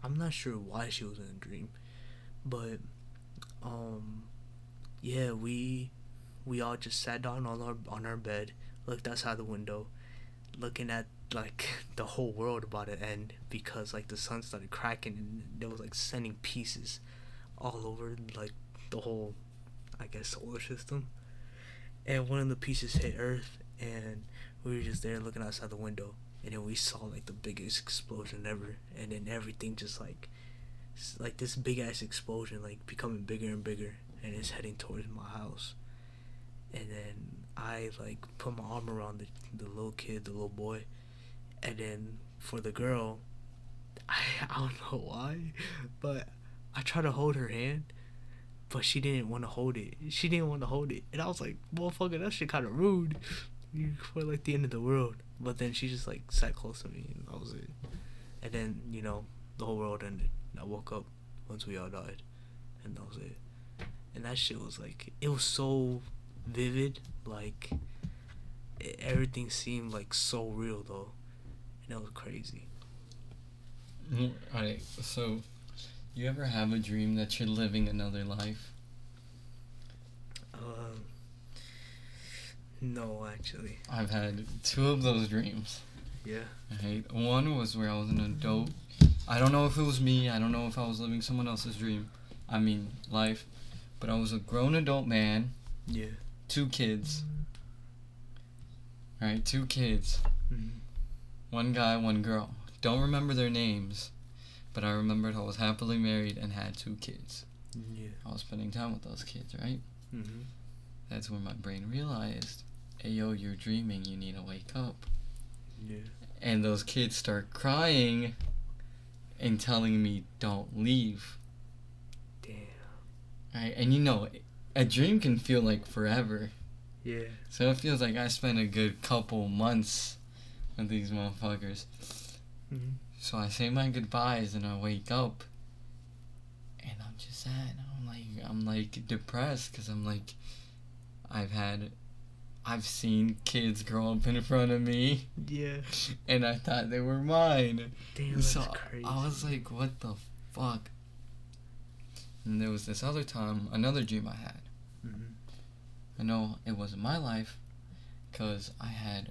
I'm not sure why she was in the dream. But um yeah, we we all just sat down on our on our bed, looked outside the window, looking at like the whole world about to end because like the sun started cracking and there was like sending pieces all over like the whole I guess solar system. And one of the pieces hit Earth and we were just there looking outside the window and then we saw like the biggest explosion ever and then everything just like like this big ass explosion like becoming bigger and bigger and it's heading towards my house. And then I like put my arm around the, the little kid, the little boy, and then for the girl, I, I don't know why, but I tried to hold her hand, but she didn't want to hold it. She didn't want to hold it, and I was like, "Motherfucker, that shit kind of rude." were like the end of the world. But then she just like sat close to me, and that was it. And then you know the whole world ended. I woke up once we all died, and that was it. And that shit was like it was so vivid, like e- everything seemed like so real though, and it was crazy. Mm, Alright, so you ever have a dream that you're living another life? Um, no, actually, I've had two of those dreams. yeah. Right. One was where I was an adult. I don't know if it was me. I don't know if I was living someone else's dream. I mean, life. But I was a grown adult man, Yeah. two kids. Right, two kids. Mm-hmm. One guy, one girl. Don't remember their names, but I remembered I was happily married and had two kids. Yeah. I was spending time with those kids, right? Mm-hmm. That's when my brain realized, hey yo, you're dreaming, you need to wake up. Yeah. and those kids start crying and telling me don't leave. Right and you know a dream can feel like forever Yeah. so it feels like i spent a good couple months with these motherfuckers Mm-hmm. so i say my goodbyes and i wake up and i'm just sad i'm like i'm like depressed because i'm like i've had i've seen kids grow up in front of me Yeah. and i thought they were mine Damn, that's so crazy. I was like, what the fuck? And there was this other time, another dream I had. Mhm. I know it wasn't my life because I had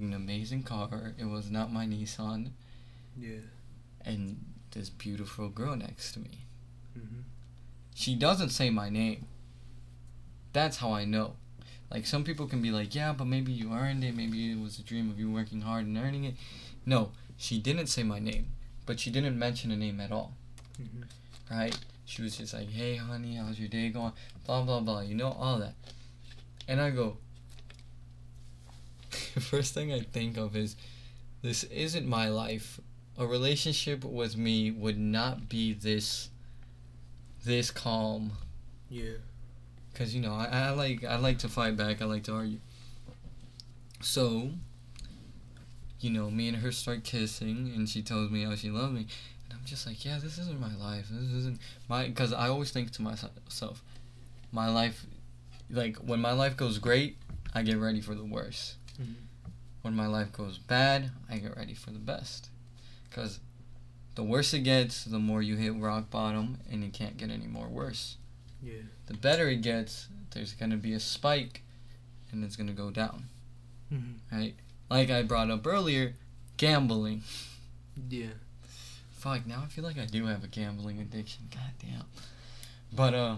an amazing car. It was not my Nissan. Yeah. And this beautiful girl next to me. Mm-hmm. She doesn't say my name. That's how I know. Like, some people can be like, yeah, but maybe you earned it. Maybe it was a dream of you working hard and earning it. No, she didn't say my name. But she didn't mention a name at all. Mm-hmm. right? She was just like, hey, honey, how's your day going? Blah, blah, blah. You know, all that. And I go, first thing I think of is, this isn't my life. A relationship with me would not be this, this calm. Yeah. Cause you know, I, I like I like to fight back. I like to argue. So, you know, me and her start kissing, and she tells me how she loves me, just like, yeah, this isn't my life. This isn't my. Cause I always think to myself, my life, like when my life goes great, I get ready for the worst. Mm-hmm. When my life goes bad, I get ready for the best. Cause the worse it gets, the more you hit rock bottom, and it can't get any more worse Yeah. the better it gets, there's gonna be a spike, and it's gonna go down, Mm-hmm. right? Like I brought up earlier, gambling. Yeah. Fuck, now I feel like I do have a gambling addiction. God damn. But uh,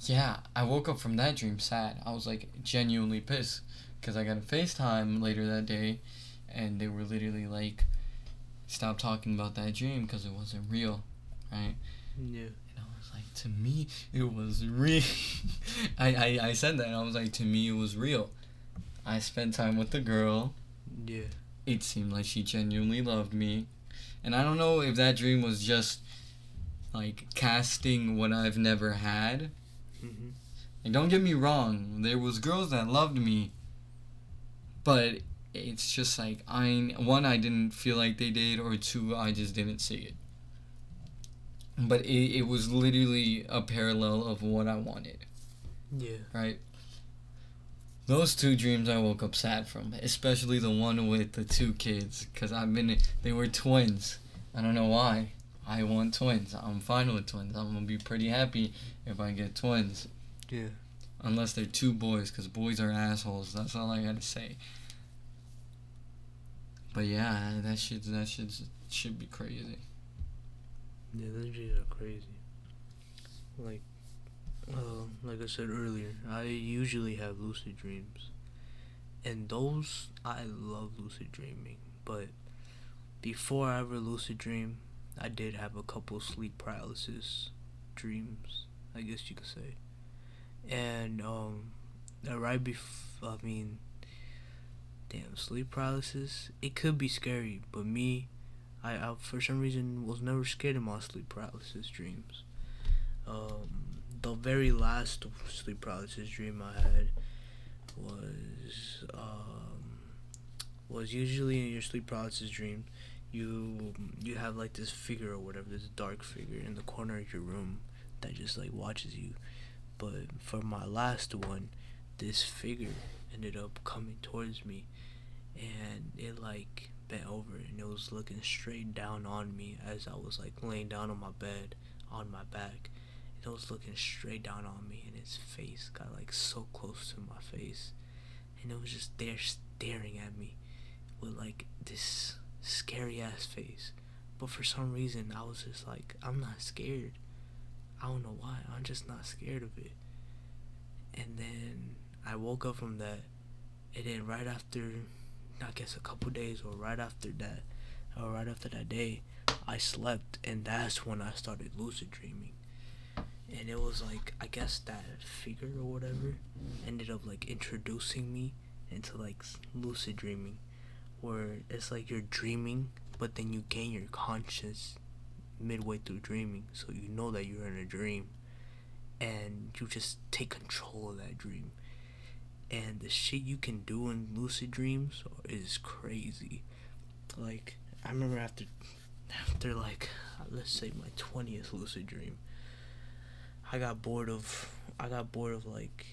yeah, I woke up from that dream sad. I was like genuinely pissed because I got a FaceTime later that day, and they were literally like, "Stop talking about that dream because it wasn't real," right? Yeah. And I was like, to me, it was real. I, I, I said that. I was like, to me, it was real. I spent time with the girl. Yeah. It seemed like she genuinely loved me. And I don't know if that dream was just like casting what I've never had. Mm-hmm. And don't get me wrong, there was girls that loved me. But it's just like I one I didn't feel like they did or two I just didn't see it. But it, it was literally a parallel of what I wanted. Yeah. right? Those two dreams I woke up sad from, especially the one with the two kids, because I've been, they were twins. I don't know why. I want twins. I'm fine with twins. I'm gonna be pretty happy if I get twins. Yeah. Unless they're two boys, because boys are assholes. That's all I gotta say. But yeah, that shit, that shit should be crazy. Yeah, those dreams are crazy. Like, uh, like I said earlier, I usually have lucid dreams, and those I love lucid dreaming. But before I ever lucid dream, I did have a couple sleep paralysis dreams, I guess you could say. And um, uh, right before, I mean, damn, sleep paralysis. It could be scary, but me, I, I for some reason was never scared of my sleep paralysis dreams. Um, the very last sleep paralysis dream I had was um, was usually in your sleep paralysis dream, you you have like this figure or whatever, this dark figure in the corner of your room that just like watches you. But for my last one, this figure ended up coming towards me, and it like bent over and it was looking straight down on me as I was like laying down on my bed on my back. It was looking straight down on me, and its face got like so close to my face, and it was just there staring at me with like this scary ass face. But for some reason, I was just like, I'm not scared. I don't know why. I'm just not scared of it. And then I woke up from that, and then right after, I guess a couple days, or right after that, or right after that day, I slept, and that's when I started lucid dreaming. And it was like, I guess that figure or whatever ended up like introducing me into like lucid dreaming, where it's like you're dreaming, but then you gain your conscience midway through dreaming, so you know that you're in a dream, and you just take control of that dream. And the shit you can do in lucid dreams is crazy. Like, I remember after after like let's say my 20th lucid dream i got bored of i got bored of like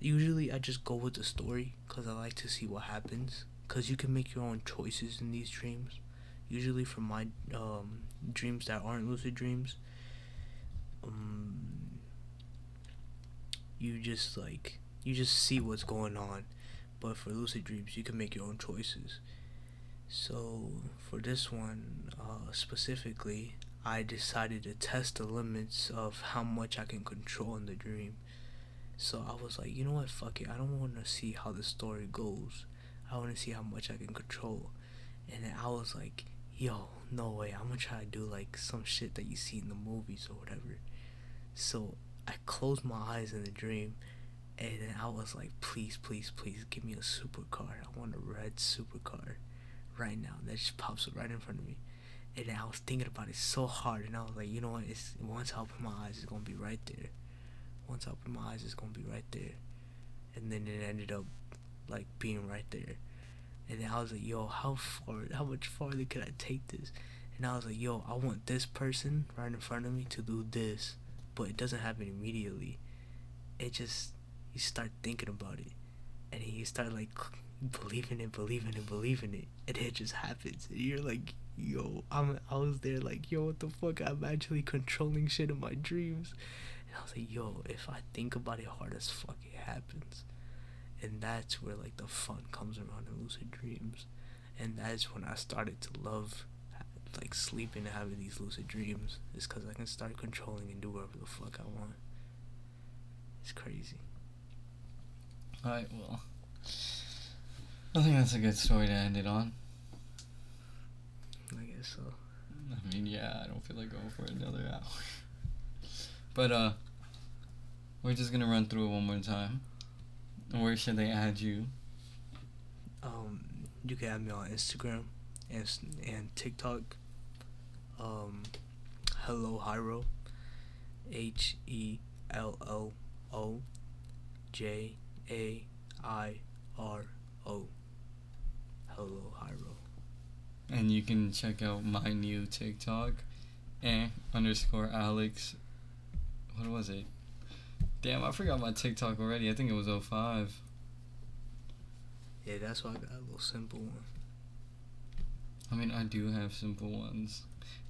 usually i just go with the story because i like to see what happens because you can make your own choices in these dreams. Usually from my um, dreams that aren't lucid dreams um, you just like you just see what's going on. But for lucid dreams you can make your own choices. So for this one uh, specifically, I decided to test the limits of how much I can control in the dream. So I was like, you know what, fuck it. I don't want to see how the story goes. I want to see how much I can control. And then I was like, yo, no way. I'm going to try to do like some shit that you see in the movies or whatever. So I closed my eyes in the dream. And then I was like, please, please, please give me a supercar. I want a red supercar right now. That just pops up right in front of me. And I was thinking about it so hard, and I was like, you know what? It's once I open my eyes, it's gonna be right there. Once I open my eyes, it's gonna be right there. And then it ended up like being right there. And then I was like, yo, how far? How much farther could I take this? And I was like, yo, I want this person right in front of me to do this, but it doesn't happen immediately. It just you start thinking about it, and you start like believing it, believing it, believing it, and it just happens. And you're like, yo, I'm, I was there like, yo, what the fuck? I'm actually controlling shit in my dreams. And I was like, yo, if I think about it hard as fuck, it happens. And that's where like the fun comes around in lucid dreams. And that's when I started to love like sleeping and having these lucid dreams. Is because I can start controlling and do whatever the fuck I want. It's crazy. Alright, well. I think that's a good story to end it on. I guess so. I mean, yeah, I don't feel like going for another hour. but, uh, we're just gonna run through it one more time. Where should they add you? Um, you can add me on Instagram and and TikTok. Um, hello Jairo. H E L L O J A I R O. Hello Jairo. And you can check out my new TikTok, eh underscore Alex. What was it? Damn, I forgot my TikTok already. I think it was 05. Yeah, that's why I got a little simple one. I mean, I do have simple ones.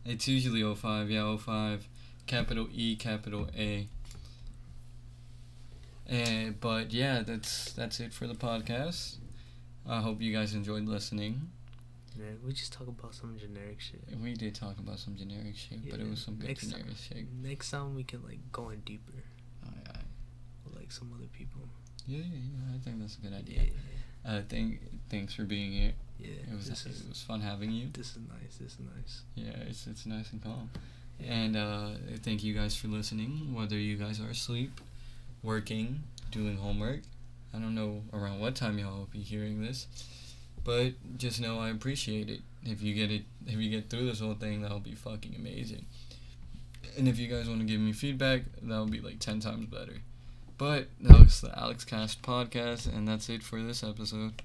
It's usually 05, yeah, 05. Capital E, capital A. Eh, but yeah, that's that's it for the podcast. I hope you guys enjoyed listening. Yeah, we just talk about some generic shit. We did talk about some generic shit, yeah, but it was some good generic time, shit. Next time we can like go in deeper. Aye. With, like some other people. Yeah, yeah, yeah. I think that's a good idea. Yeah. Uh, thank, thanks for being here. Yeah, it was is, it was fun having you. This is nice. This is nice. Yeah, it's it's nice and calm. Yeah. And uh, thank you guys for listening. Whether you guys are asleep, working, doing homework, I don't know around what time y'all will be hearing this, but just know I appreciate it. If you get it, if you get through this whole thing, that'll be fucking amazing. And if you guys want to give me feedback, that'll be like ten times better. But that was the Alex Cast podcast, and that's it for this episode.